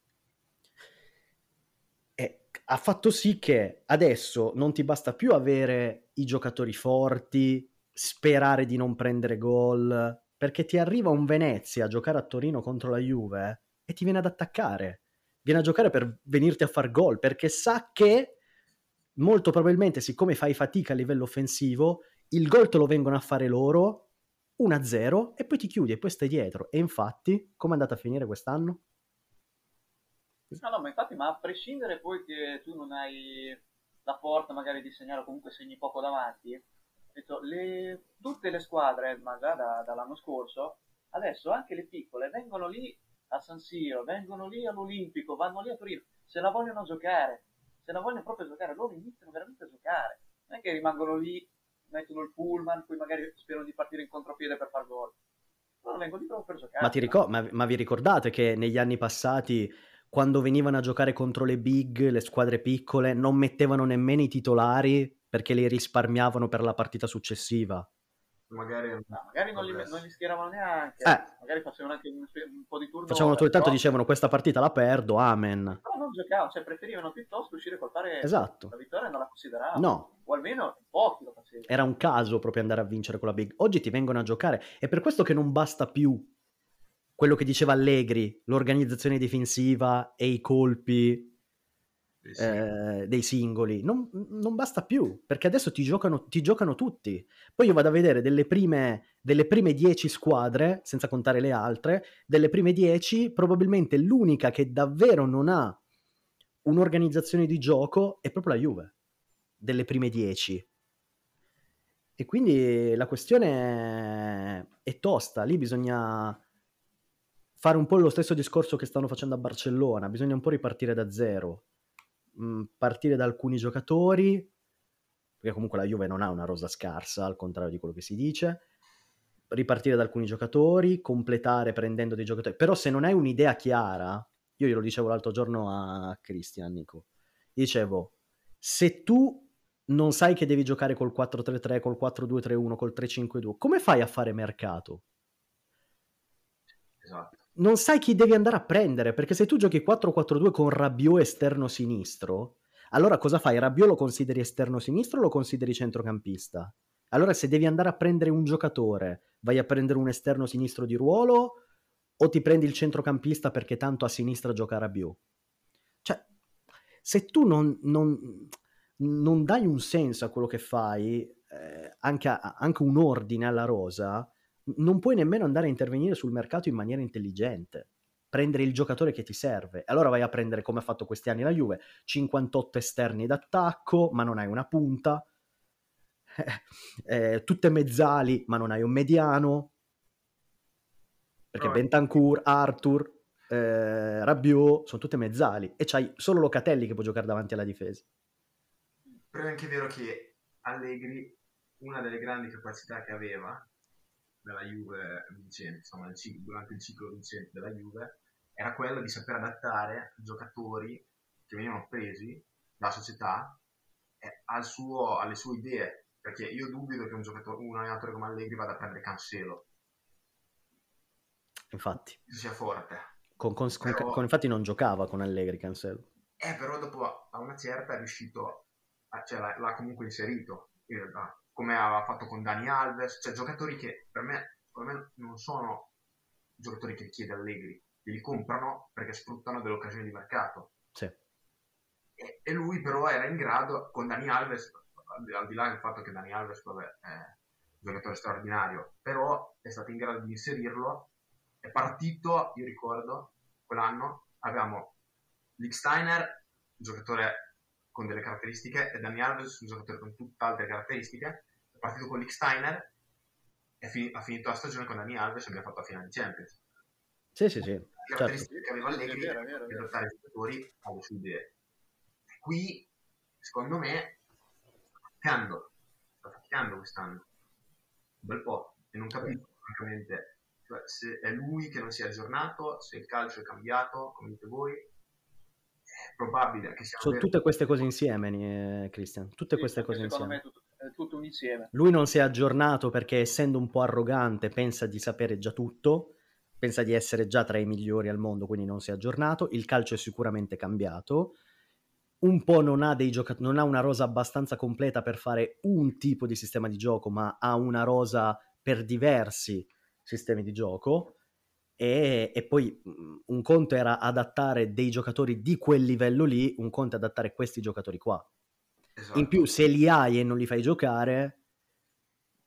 E ha fatto sì che adesso non ti basta più avere i giocatori forti, sperare di non prendere gol, perché ti arriva un Venezia a giocare a Torino contro la Juve e ti viene ad attaccare. Viene a giocare per venirti a far gol, perché sa che molto probabilmente, siccome fai fatica a livello offensivo, il gol te lo vengono a fare loro 1-0 e poi ti chiudi e poi stai dietro. E infatti, come è andata a finire quest'anno? No, no, ma infatti, ma a prescindere poi che tu non hai la forza magari di segnare o comunque segni poco davanti, le, tutte le squadre, ma già da, dall'anno scorso, adesso anche le piccole vengono lì a San Siro, vengono lì all'Olimpico, vanno lì a Torino, se la vogliono giocare, se la vogliono proprio giocare, loro iniziano veramente a giocare, non è che rimangono lì, mettono il pullman, poi magari sperano di partire in contropiede per far gol. Loro vengono lì proprio per giocare. Ma, ricor- ma, ma vi ricordate che negli anni passati quando venivano a giocare contro le big, le squadre piccole, non mettevano nemmeno i titolari perché li risparmiavano per la partita successiva. Magari, no, magari non, li, non, li, schieravano neanche, eh. magari facevano anche un, un po' di turno. Facevano tutto il tanto, dicevano questa partita la perdo, amen. No, non giocavano, cioè preferivano piuttosto uscire col fare esatto. la vittoria non la consideravano. No. O almeno pochi lo facevano. Era un caso proprio andare a vincere con la big. Oggi ti vengono a giocare, è per questo che non basta più quello che diceva Allegri, l'organizzazione difensiva e i colpi eh, dei singoli. Non, non, basta più, perché adesso ti giocano, ti giocano, tutti. Poi io vado a vedere delle prime, delle prime dieci squadre, senza contare le altre, delle prime dieci, probabilmente l'unica che davvero non ha un'organizzazione di gioco è proprio la Juve, delle prime dieci. E quindi la questione è tosta, lì bisogna fare un po' lo stesso discorso che stanno facendo a Barcellona, bisogna un po' ripartire da zero, mm, partire da alcuni giocatori, perché comunque la Juve non ha una rosa scarsa, al contrario di quello che si dice, ripartire da alcuni giocatori, completare prendendo dei giocatori, però se non hai un'idea chiara, io glielo dicevo l'altro giorno a Cristian, Nico, dicevo, se tu non sai che devi giocare col 4-3-3, col 4-2-3-1, col 3-5-2, come fai a fare mercato? Esatto non sai chi devi andare a prendere, perché se tu giochi 4-4-2 con Rabiot esterno sinistro, allora cosa fai? Rabiot lo consideri esterno sinistro o lo consideri centrocampista? Allora se devi andare a prendere un giocatore, vai a prendere un esterno sinistro di ruolo o ti prendi il centrocampista perché tanto a sinistra gioca Rabiot? Cioè, se tu non, non, non dai un senso a quello che fai, eh, anche, a, anche un ordine alla rosa, non puoi nemmeno andare a intervenire sul mercato in maniera intelligente. Prendere il giocatore che ti serve. Allora vai a prendere, come ha fatto questi anni la Juve, 58 esterni d'attacco, ma non hai una punta. Eh, tutte mezzali, ma non hai un mediano. Perché oh, Bentancur, Arthur, eh, Rabiot sono tutte mezzali e c'hai solo Locatelli che può giocare davanti alla difesa. Però è anche vero che Allegri, una delle grandi capacità che aveva della Juve vincente, insomma, durante il ciclo vincente della Juve, era quella di saper adattare giocatori che venivano presi dalla società eh, al suo, alle sue idee. Perché io dubito che un, giocatore, un allenatore come Allegri vada a prendere Cancelo. Infatti. Sia forte. Con, con, però, con, infatti non giocava con Allegri Cancelo. Eh, però dopo a una certa è riuscito, a, cioè l'ha, l'ha comunque inserito in realtà come aveva fatto con Dani Alves, cioè giocatori che per me, per me non sono giocatori che chiede Allegri, li comprano perché sfruttano delle occasioni di mercato. Sì. E, e, lui però era in grado, con Dani Alves, al di là del fatto che Dani Alves vabbè, è un giocatore straordinario, però è stato in grado di inserirlo, è partito, io ricordo, quell'anno, avevamo Licksteiner, un giocatore con delle caratteristiche, e Dani Alves, un giocatore con tutt'altre caratteristiche, è partito con Licksteiner e fi- ha finito la stagione con Dani Alves e abbiamo fatto la finale di Champions. Sì, sì, sì. Le caratteristiche certo. che aveva Allegri per portare i giocatori alle sue idee. Qui, secondo me, sta faticando, sta faticando quest'anno. Un bel po'. E non capisco francamente cioè, se è lui che non si è aggiornato, se il calcio è cambiato, come dite voi, è probabile che sia... Sono tutte queste cose insieme, eh, Christian, tutte sì, queste cose insieme. Me tutto, è tutto un insieme. Lui non si è aggiornato perché essendo un po' arrogante pensa di sapere già tutto, pensa di essere già tra i migliori al mondo, quindi non si è aggiornato. Il calcio è sicuramente cambiato. Un po' non ha, dei giocatori, non ha una rosa abbastanza completa per fare un tipo di sistema di gioco, ma ha una rosa per diversi sistemi di gioco. E, e, poi un conto era adattare dei giocatori di quel livello lì, un conto è adattare questi giocatori qua. Esatto. In più, se li hai e non li fai giocare,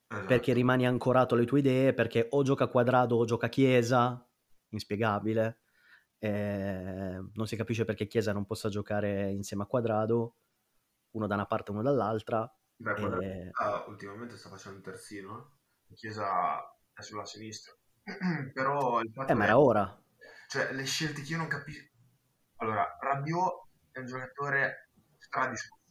esatto. perché rimani ancorato alle tue idee, perché o gioca quadrato o gioca chiesa, inspiegabile. Eh, non si capisce perché Chiesa non possa giocare insieme a Quadrado, uno da una parte e uno dall'altra. Beh, e... ah, ultimamente sta facendo un terzino, Chiesa è sulla sinistra. Però il fatto eh, ma era ora. Cioè, le scelte che io non capisco. Allora, Rabiot è un giocatore stradiscusso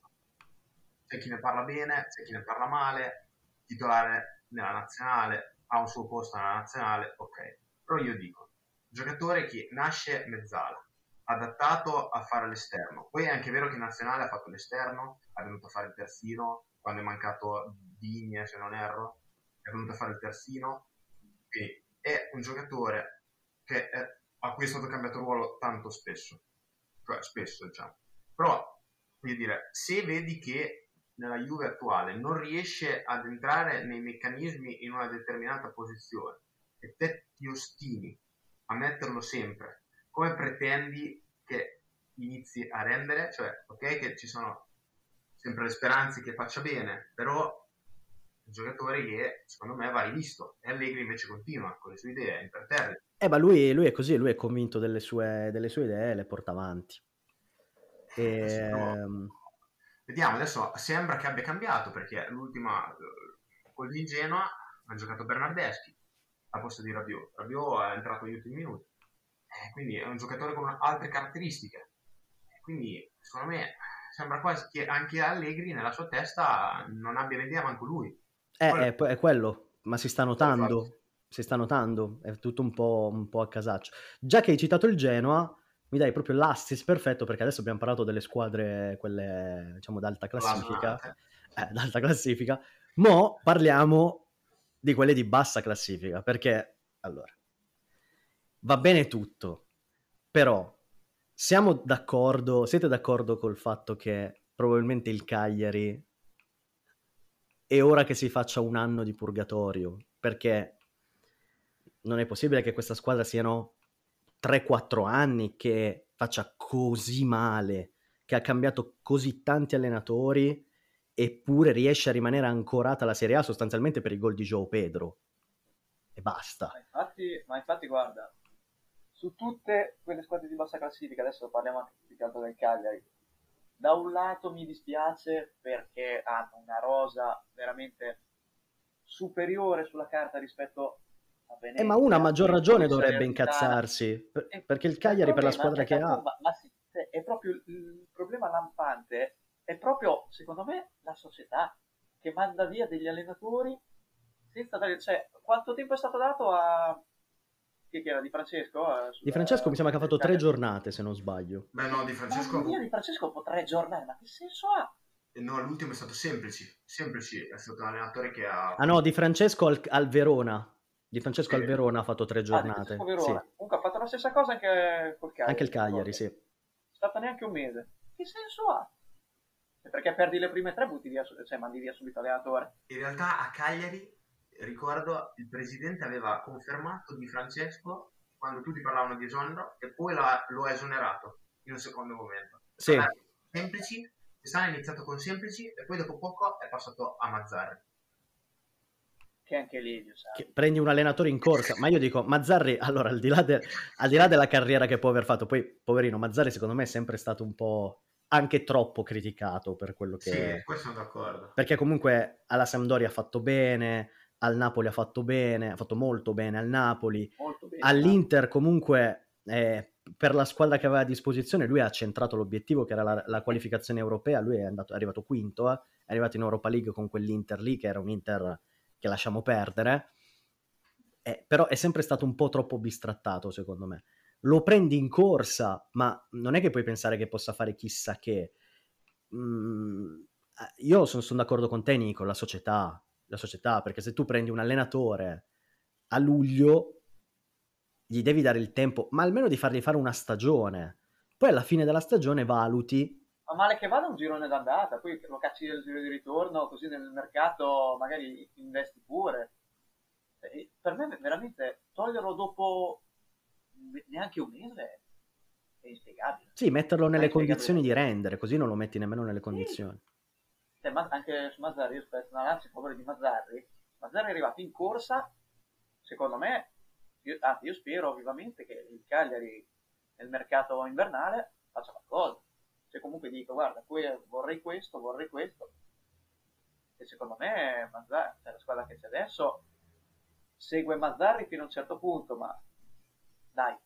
c'è chi ne parla bene, c'è chi ne parla male, titolare nella nazionale, ha un suo posto nella nazionale, ok. Però io dico, giocatore che nasce mezzala, adattato a fare l'esterno. Poi è anche vero che in nazionale ha fatto l'esterno, è venuto a fare il terzino, quando è mancato Digne, se non erro, è venuto a fare il terzino. Quindi è un giocatore che è, a cui è stato cambiato ruolo tanto spesso, cioè spesso diciamo. Però, voglio dire, se vedi che nella Juve attuale non riesce ad entrare nei meccanismi in una determinata posizione e te ti ostini a metterlo sempre, come pretendi che inizi a rendere? Cioè, ok che ci sono sempre le speranze che faccia bene, però è un giocatore che secondo me va rivisto e Allegri invece continua con le sue idee, è imperterrite. Eh, ma lui, lui, è così, lui è convinto delle sue, delle sue idee e le porta avanti. E... Eh, no Vediamo, adesso sembra che abbia cambiato perché l'ultima col di Genoa ha giocato Bernardeschi al posto di Rabiot. Rabiot è entrato negli ultimi minuti, eh, quindi è un giocatore con altre caratteristiche. Quindi secondo me sembra quasi che anche Allegri nella sua testa non abbia l'idea manco lui. Eh, è, è quello, ma si sta notando, si sta notando, è tutto un po', un po' a casaccio. Già che hai citato il Genoa, mi dai proprio l'assist perfetto perché adesso abbiamo parlato delle squadre, quelle diciamo d'alta classifica, eh, d'alta classifica, mo parliamo di quelle di bassa classifica perché allora va bene tutto, però siamo d'accordo, siete d'accordo col fatto che probabilmente il Cagliari è ora che si faccia un anno di purgatorio perché non è possibile che questa squadra siano 3-4 anni che faccia così male, che ha cambiato così tanti allenatori, eppure riesce a rimanere ancorata alla Serie A sostanzialmente per i gol di Joe Pedro. e basta. Ma infatti, ma infatti, guarda, su tutte quelle squadre di bassa classifica, adesso parliamo anche più che del Cagliari, da un lato mi dispiace perché hanno una rosa veramente superiore sulla carta rispetto Venezia. Eh, ma una a maggior ragione dovrebbe incazzarsi, per, perché il Cagliari per la squadra che ha... Ma, ma sì, è proprio il problema lampante, è proprio, secondo me, la società che manda via degli allenatori senza dare... Cioè, quanto tempo è stato dato a... Chi era? Di Francesco? Sulla... Di Francesco mi sembra che ha fatto tre giornate, se non sbaglio. Beh no, di Francesco... Ma di Francesco dopo tre giornate, ma che senso ha? No, l'ultimo è stato Semplici. Semplici è stato un allenatore che ha... Ah no, di Francesco al, al Verona. Di Francesco sì. al Verona ha fatto tre ah, giornate. Ah, sì. Comunque ha fatto la stessa cosa anche col Cagliari. Anche il Cagliari, sì. È stata neanche un mese. Che senso ha? Perché perdi le prime tre, butti via, cioè mandi via subito l'allenatore. In realtà a Cagliari, ricordo, il presidente aveva confermato di Francesco quando tutti parlavano di esonero e poi lo ha esonerato in un secondo momento. Sì. semplici, quest'anno è iniziato con semplici e poi dopo poco è passato a Mazzarri. Che anche lì, che prendi un allenatore in corsa, ma io dico Mazzarri, allora al di, là de, al di là della carriera che può aver fatto, poi poverino Mazzarri secondo me è sempre stato un po' anche troppo criticato per quello che... Sì, questo sono d'accordo. Perché comunque alla Sampdoria ha fatto bene, al Napoli ha fatto bene, ha fatto molto bene al Napoli, bene, all'Inter comunque eh, per la squadra che aveva a disposizione lui ha centrato l'obiettivo che era la, la qualificazione europea, lui è, andato, è arrivato quinto, eh, è arrivato in Europa League con quell'Inter lì che era un Inter che lasciamo perdere, eh, però è sempre stato un po' troppo bistrattato secondo me lo prendi in corsa, ma non è che puoi pensare che possa fare chissà che. Mm, io sono, sono, d'accordo con te, Nico, la società, la società, perché se tu prendi un allenatore a luglio, gli devi dare il tempo, ma almeno di fargli fare una stagione. Poi alla fine della stagione valuti. Ma male che vada un girone d'andata, poi lo cacci del giro di ritorno, così nel mercato magari investi pure. Per me veramente toglierlo dopo neanche un mese è inspiegabile. Sì, metterlo nelle condizioni di rendere, così non lo metti nemmeno nelle condizioni. Sì. Cioè, anche su Mazzarri, io spero anzi a favore di Mazzarri, Mazzarri è arrivato in corsa, secondo me, io, anzi io spero vivamente che il Cagliari nel mercato invernale faccia qualcosa. Se comunque dico, guarda, qui vorrei questo, vorrei questo, e secondo me Mazzarri, cioè la squadra che c'è adesso, segue Mazzarri fino a un certo punto, ma dai,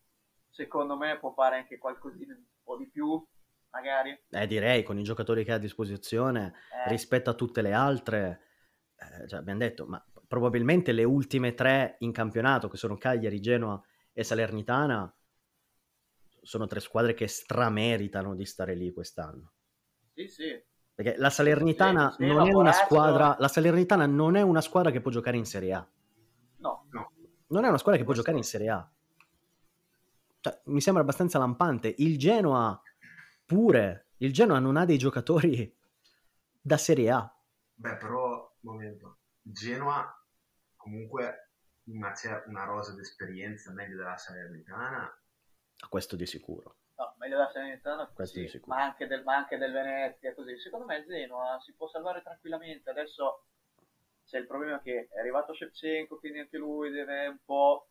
secondo me può fare anche qualcosina un po' di più, magari. Eh, direi, con i giocatori che ha a disposizione, eh. rispetto a tutte le altre, eh, cioè, abbiamo detto, ma probabilmente le ultime tre in campionato, che sono Cagliari, Genoa e Salernitana, sono tre squadre che strameritano di stare lì quest'anno. Sì, sì. Perché la Salernitana sì, sì, non è una squadra, la Salernitana non è una squadra che può giocare in Serie A. No, no. Non è una squadra che può giocare in Serie A cioè, mi sembra abbastanza lampante. Il Genoa pure, il Genoa non ha dei giocatori da Serie A. Beh, però, momento, Genoa comunque una, una rosa d'esperienza meglio della Salernitana. A questo di sicuro. No, meglio della Salernitana, sì, di. Ma, anche del, ma anche del Venezia, così. Secondo me il Genoa si può salvare tranquillamente. Adesso c'è il problema che è arrivato Shevchenko, quindi anche lui deve un po'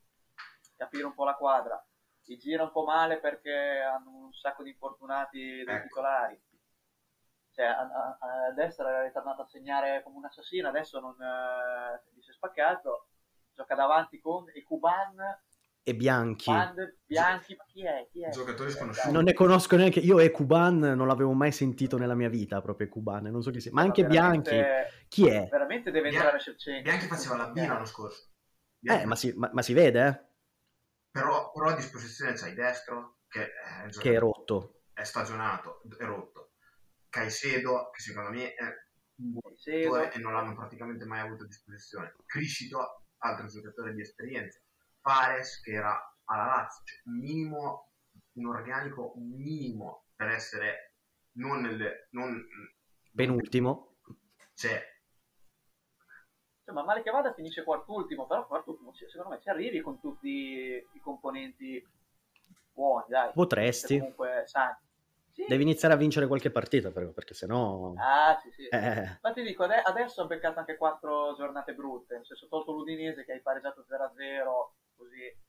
capire un po' la quadra si gira un po' male perché hanno un sacco di infortunati dei ecco. titolari. Cioè, a, a, a, destra era ritornato a segnare come un assassino, adesso non eh, si è spaccato, gioca davanti con Ecuban e Bianchi. Band, Bianchi, ma chi è? Chi è? Giocatori sconosciuti. Non ne conosco neanche io. Ecuban non l'avevo mai sentito nella mia vita. Proprio Ecuban, non so chi sia. Ma anche Bianchi, chi è? Veramente deve Bian- entrare Shevchenko. Bianchi faceva la B l'anno scorso. Bianchi. Eh, ma si, ma, ma si vede, eh? però, però a disposizione c'hai destro che è, che è rotto è stagionato, è rotto Caicedo che secondo me è un buon giocatore e non l'hanno praticamente mai avuto a disposizione Criscito, altro giocatore di esperienza Fares che era alla Lazio cioè un minimo un organico minimo per essere non nel non, penultimo cioè cioè, ma male che vada finisce quart'ultimo, però quart'ultimo secondo me ci arrivi con tutti i componenti buoni, dai. Potresti. Comunque, sai. Sì. Devi iniziare a vincere qualche partita, però, perché sennò... Ah, sì, sì. Eh. Infatti dico, adesso ho beccato anche quattro giornate brutte, nel senso tolto l'Udinese che hai pareggiato 0-0, così...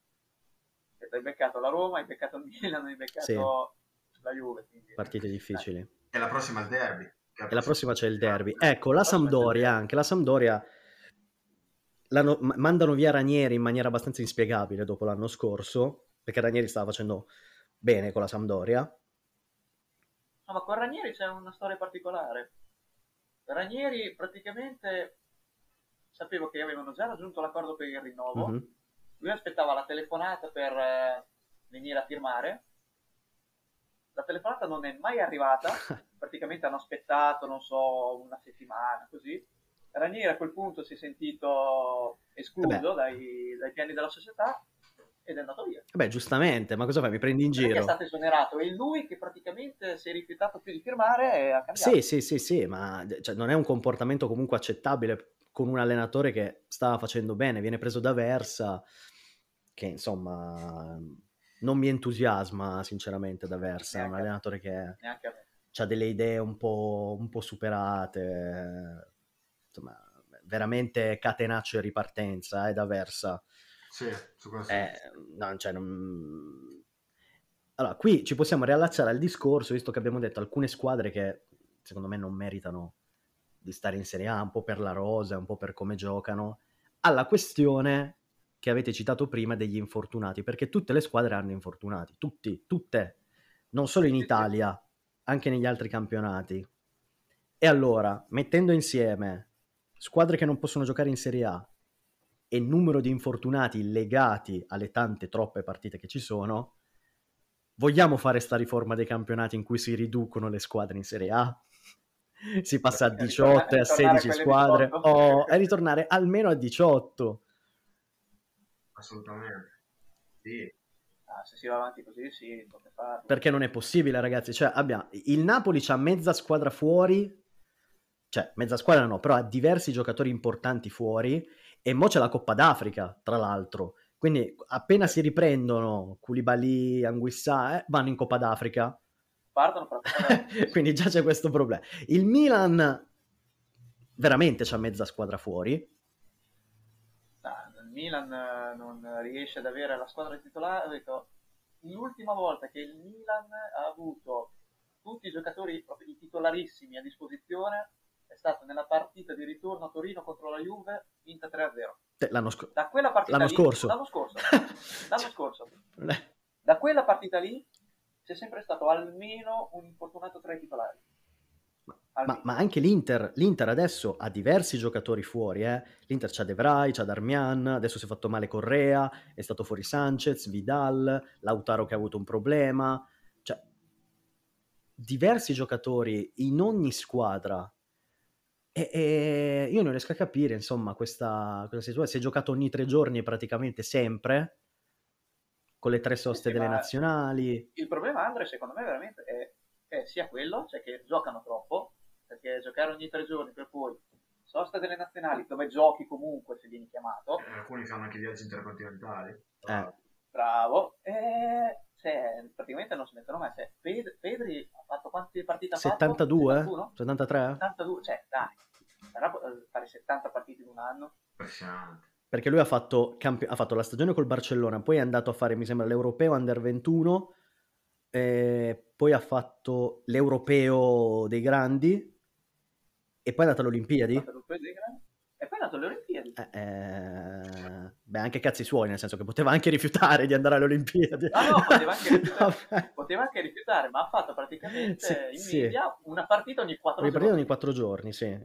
Hai beccato la Roma, hai beccato il Milan, hai beccato sì. la Juve. Quindi... Partite difficili. E la prossima il derby. E la prossima c'è il derby. Ecco, la Sampdoria anche, la Sampdoria... mandano via Ranieri in maniera abbastanza inspiegabile dopo l'anno scorso, perché Ranieri stava facendo bene con la Sampdoria, No, ma con Ranieri c'è una storia particolare. Ranieri praticamente sapevo che avevano già raggiunto l'accordo per il rinnovo. Mm-hmm. Lui aspettava la telefonata per eh, venire a firmare. La telefonata non è mai arrivata, praticamente hanno aspettato, non so, una settimana così. Ranieri a quel punto si è sentito escluso dai, dai piani della società ed è andato via. Beh, giustamente, ma cosa fai? Mi prendi in giro? Perché è stato esonerato e lui che praticamente si è rifiutato più di firmare e ha cambiato. Sì, sì, sì, sì, ma cioè, non è un comportamento comunque accettabile con un allenatore che stava facendo bene, viene preso da Versa, che insomma non mi entusiasma sinceramente da Versa, è un allenatore che ha delle idee un po', un po' superate, insomma veramente catenaccio e ripartenza eh, da Versa. Sì, su questo. Eh, no, cioè, non... Allora, qui ci possiamo riallacciare al discorso, visto che abbiamo detto alcune squadre che secondo me non meritano di stare in Serie A, un po' per la rosa, un po' per come giocano, alla questione che avete citato prima degli infortunati, perché tutte le squadre hanno infortunati, tutti, tutte, non solo in Italia, anche negli altri campionati. E allora, mettendo insieme squadre che non possono giocare in Serie A e numero di infortunati legati alle tante troppe partite che ci sono, vogliamo fare sta riforma dei campionati in cui si riducono le squadre in Serie A? Si passa a 18 e a 16 squadre. o oh, a ritornare almeno a 18 assolutamente. Sì. Ah, se si va avanti così sì perché non è possibile ragazzi. Cioè abbiamo il Napoli c'ha mezza squadra fuori. Cioè mezza squadra no però ha diversi giocatori importanti fuori. E mo c'è la Coppa d'Africa, tra l'altro. Quindi appena si riprendono Koulibaly, Anguissà, eh, vanno in Coppa d'Africa. Partono Quindi già c'è questo problema. Il Milan veramente c'ha mezza squadra fuori. il Milan eh, non riesce ad avere la squadra titolare. L'ultima volta che il Milan ha avuto tutti i giocatori proprio i titolarissimi a disposizione è stato nella partita di ritorno a Torino contro la Juve, vinta 3-0. L'anno, sc- da quella partita l'anno lì, scorso. L'anno scorso. l'anno scorso. Da quella partita lì c'è sempre stato almeno un infortunato tra i titolari. Ma, ma, anche l'Inter, l'Inter adesso ha diversi giocatori fuori, eh? l'Inter c'ha De Vrij, c'ha Darmian, adesso si è fatto male Correa, è stato fuori Sanchez, Vidal, Lautaro che ha avuto un problema, cioè diversi giocatori in ogni squadra e, e, io non riesco a capire, insomma, questa, questa situazione. Si è giocato ogni tre giorni praticamente sempre, con le tre soste sì, delle nazionali. Il problema, Andre, secondo me, veramente è, è, sia quello, cioè che giocano troppo, perché giocare ogni tre giorni per poi sosta delle nazionali, dove giochi comunque se vieni chiamato. Eh, alcuni fanno anche viaggi intercontinentali. Eh. Bravo. E cioè, praticamente non si mettono mai. Cioè, Pedri ha fatto quante partite ha 72? Fatto? 73? 72, cioè, dai sarà eh, fare 70 partite in un anno? Impressionante. Perché lui ha fatto, campi- ha fatto, la stagione col Barcellona, poi è andato a fare, mi sembra, l'Europeo Under 21, poi ha fatto l'Europeo dei Grandi e poi è andato alle Olimpiadi. L'Europeo dei Grandi? E poi è andato alle Olimpiadi. Eh, eh, beh, anche cazzi suoi, nel senso che poteva anche rifiutare di andare alle Olimpiadi. No, no, poteva anche rifiutare, poteva anche rifiutare ma ha fatto praticamente sì, in sì. media una partita ogni quattro una giorni. ogni quattro giorni, sì.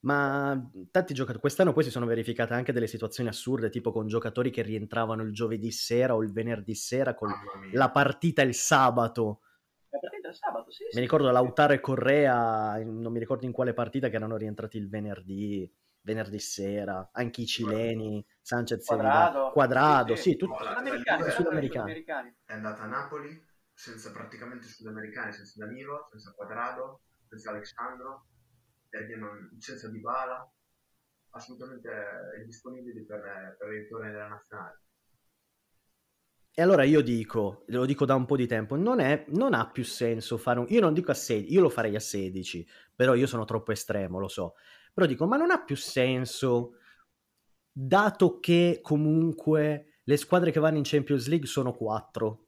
Ma tanti giocatori, quest'anno poi si sono verificate anche delle situazioni assurde, tipo con giocatori che rientravano il giovedì sera o il venerdì sera con la partita il sabato. La partita il sabato, sì. Mi sì, ricordo Lautaro e Correa, non mi ricordo in quale partita, che erano rientrati il venerdì venerdì sera, anche i cileni, Sanchez Quadrado, Quadrado sì, sì, tutti sudamericani, sudamericani. È andata a Napoli senza praticamente sudamericani, senza Danilo, senza Quadrado, senza Alexandro, senza Dybala, assolutamente disponibili per, per il ritorno della nazionale. E allora io dico, lo dico da un po' di tempo, non, è, non ha più senso fare un... Io non dico a 16, io lo farei a 16, però io sono troppo estremo, lo so. Però dico, ma non ha più senso, dato che comunque le squadre che vanno in Champions League sono 4,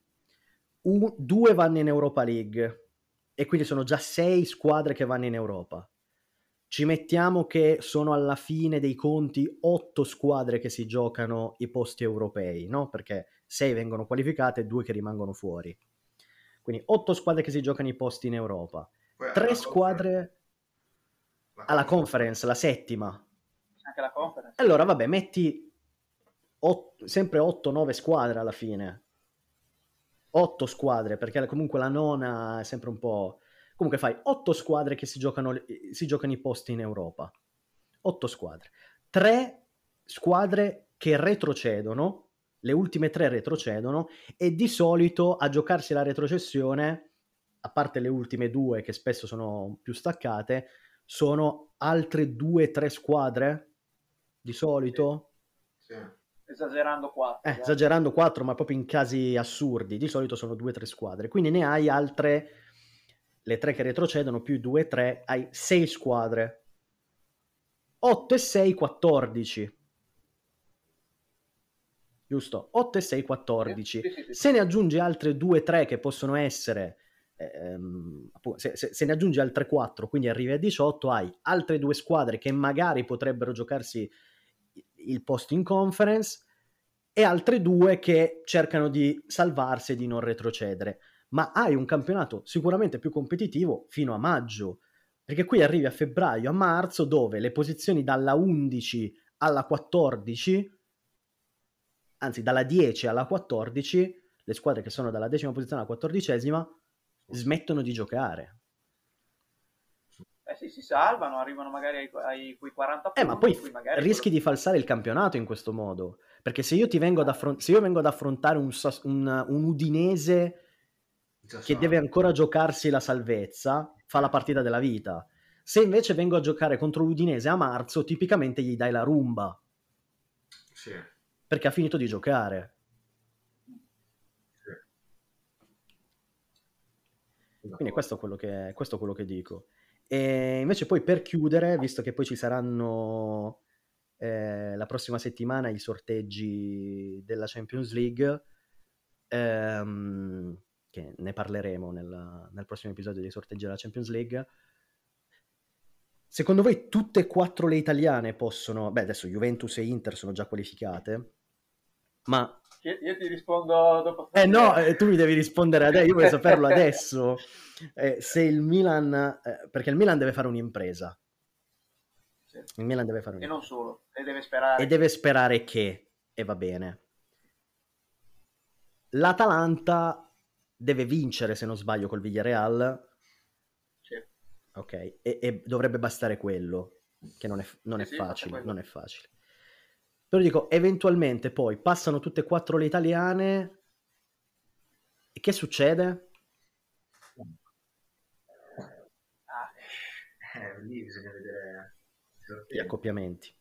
un, due vanno in Europa League, e quindi sono già 6 squadre che vanno in Europa. Ci mettiamo che sono alla fine dei conti 8 squadre che si giocano i posti europei, no? Perché 6 vengono qualificate e 2 che rimangono fuori. Quindi 8 squadre che si giocano i posti in Europa. 3 squadre alla conference, la settima. Anche la conference. Allora, vabbè, metti 8, sempre 8-9 squadre alla fine. 8 squadre, perché comunque la nona è sempre un po'... Comunque fai 8 squadre che si giocano, si giocano i posti in Europa. 8 squadre. 3 squadre che retrocedono le ultime tre retrocedono e di solito a giocarsi la retrocessione, a parte le ultime due che spesso sono più staccate, sono altre due o tre squadre di solito. Sì. Sì. Esagerando quattro. Eh, esagerando quattro, ma proprio in casi assurdi. Di solito sono due o tre squadre. Quindi ne hai altre, le tre che retrocedono, più due e tre, hai sei squadre. 8 e 6, 14 giusto? 8 e 6, 14. Sì, sì, sì, se ne aggiungi altre 2, 3 che possono essere, ehm, se, se, se, ne aggiungi altre 4, quindi arrivi a 18, hai altre due squadre che magari potrebbero giocarsi il posto in conference e altre due che cercano di salvarsi e di non retrocedere. Ma hai un campionato sicuramente più competitivo fino a maggio, perché qui arrivi a febbraio, a marzo, dove le posizioni dalla 11 alla 14 anzi dalla 10 alla 14, le squadre che sono dalla decima posizione alla quattordicesima smettono di giocare. Eh sì, si salvano, arrivano magari ai, ai quei 40 punti. Eh, ma poi rischi quello... di falsare il campionato in questo modo. Perché se io ti vengo ad, affront- se io vengo ad affrontare un, un, un Udinese che deve ancora giocarsi la salvezza, fa la partita della vita. Se invece vengo a giocare contro l'Udinese a marzo, tipicamente gli dai la rumba. Sì perché ha finito di giocare. Quindi questo è quello che, questo è quello che dico. E invece poi per chiudere, visto che poi ci saranno eh, la prossima settimana i sorteggi della Champions League, ehm, che ne parleremo nel, nel, prossimo episodio dei sorteggi della Champions League, secondo voi tutte e quattro le italiane possono... Beh, adesso Juventus e Inter sono già qualificate, ma... Io ti rispondo dopo. Eh no, eh, tu mi devi rispondere adesso, io voglio saperlo adesso. Eh, se il Milan... Eh, perché il Milan deve fare un'impresa. Sì. Il Milan deve fare un'impresa. E non solo, e deve sperare. E deve sperare che, e va bene. L'Atalanta deve vincere, se non sbaglio, col Villarreal. Sì. Ok, e, e dovrebbe bastare quello, che non è, non sì, è facile, non è facile. Però dico, eventualmente poi passano tutte e quattro le italiane e che succede? Ah, eh, lì bisogna vedere gli accoppiamenti.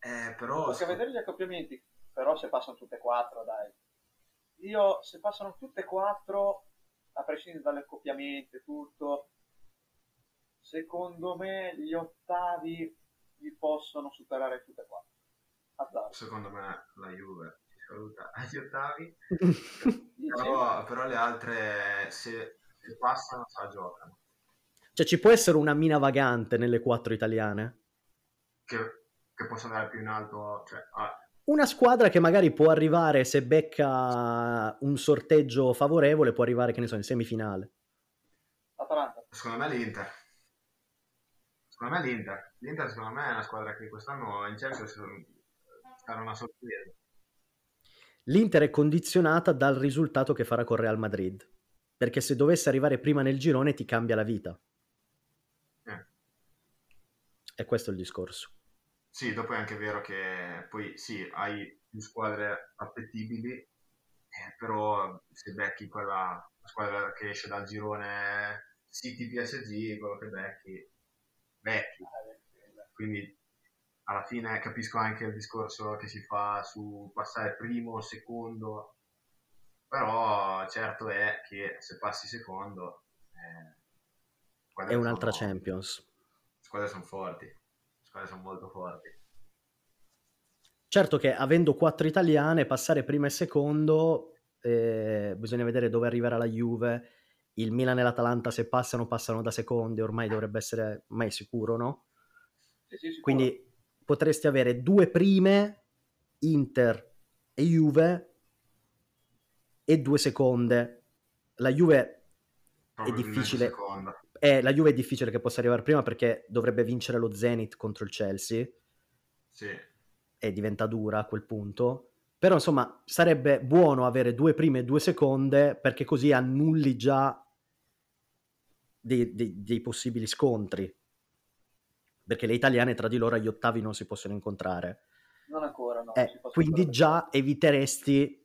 Eh, però... Bisogna vedere gli accoppiamenti, però se passano tutte e quattro, dai. Io, se passano tutte e quattro, a prescindere dagli accoppiamenti e tutto, secondo me gli ottavi li possono superare tutte e quattro. Secondo me la Juve ci saluta agli ottavi, però, però, le altre se, se passano se la giocano. Cioè ci può essere una mina vagante nelle quattro italiane? Che, che possa andare più in alto, cioè, ah. Una squadra che magari può arrivare, se becca un sorteggio favorevole, può arrivare, che ne so, in semifinale. Atalanta. Secondo me l'Inter. Secondo me l'Inter. L'Inter secondo me è una squadra che quest'anno in Champions sarà una sorpresa. L'Inter è condizionata dal risultato che farà con Real Madrid, perché se dovesse arrivare prima nel girone ti cambia la vita. Eh. E questo è il discorso. Sì, dopo è anche vero che poi sì, hai più squadre appetibili, eh, però se becchi quella squadra che esce dal girone City PSG, quello che becchi, becchi. Quindi alla fine capisco anche il discorso che si fa su passare primo, secondo, Però certo è che se passi secondo eh, è un'altra sono, Champions. Le squadre sono forti, le squadre sono molto forti. Certo che avendo quattro italiane, passare prima e secondo, eh, bisogna vedere dove arriverà la Juve. Il Milan e l'Atalanta se passano, passano da seconde, ormai dovrebbe essere mai sicuro, no? Sì, sì, Quindi potresti avere due prime, Inter e Juve, e due seconde. La Juve è difficile. Eh, la Juve è difficile che possa arrivare prima perché dovrebbe vincere lo Zenith contro il Chelsea. Sì. E diventa dura a quel punto. Però insomma sarebbe buono avere due prime e due seconde perché così annulli già dei, dei, dei possibili scontri. Perché le italiane tra di loro agli ottavi non si possono incontrare. Non ancora, no. Eh, quindi già eviteresti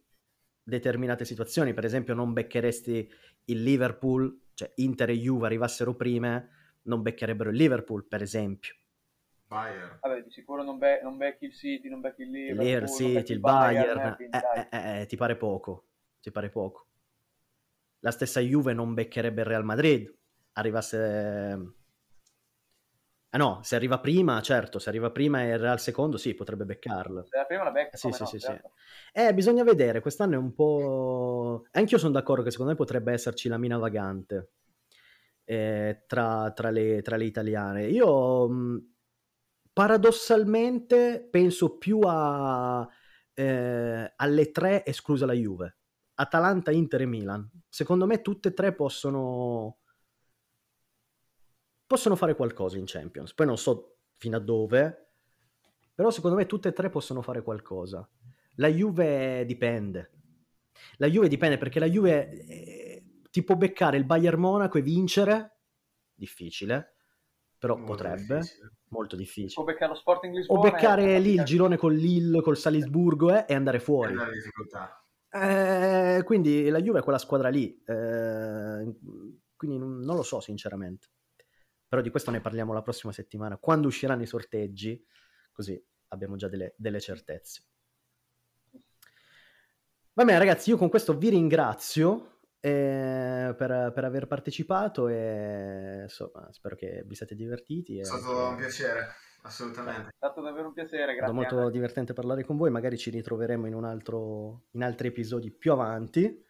determinate situazioni, per esempio non beccheresti il Liverpool, cioè Inter e Juve arrivassero prime, non beccherebbero il Liverpool, per esempio. Bayern. Vabbè, di sicuro non, be- non becchi il City, non becchi il Liverpool, il City, il Bayern, Bayern eh, eh, eh, ti pare poco, ti pare poco. La stessa Juve non beccherebbe il Real Madrid, arrivasse Ah no, se arriva prima, certo, se arriva prima e al secondo, sì, potrebbe beccarlo. Se arriva prima la becca, sì, sì, no, sì, certo. sì. Eh, bisogna vedere, quest'anno è un po'... Anch'io sono d'accordo che secondo me potrebbe esserci la mina vagante eh, tra, tra, le, tra, le, italiane. Io mh, paradossalmente penso più a, eh, alle tre esclusa la Juve. Atalanta, Inter e Milan. Secondo me tutte e tre possono possono fare qualcosa in Champions. Poi non so fino a dove, però secondo me tutte e tre possono fare qualcosa. La Juve dipende. La Juve dipende perché la Juve eh, ti può beccare il Bayern Monaco e vincere, difficile, però molto potrebbe, difficile. molto difficile. Può beccare lo Sporting Lisbona. O beccare lì il girone con Lille, col Salisburgo eh, e andare fuori. Difficoltà. Eh, quindi la Juve è quella squadra lì, eh, quindi non lo so sinceramente però di questo ne parliamo la prossima settimana, quando usciranno i sorteggi, così abbiamo già delle, delle certezze. Va bene ragazzi, io con questo vi ringrazio eh, per, per, aver partecipato e insomma, spero che vi siate divertiti. È stato un piacere, assolutamente. È stato davvero un piacere, grazie. È stato molto divertente parlare con voi, magari ci ritroveremo in, un altro, in altri episodi più avanti.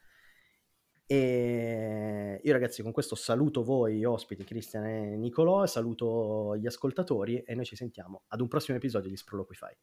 E io ragazzi con questo saluto voi ospiti Cristian e Nicolò, saluto gli ascoltatori e noi ci sentiamo ad un prossimo episodio di Sproloquify.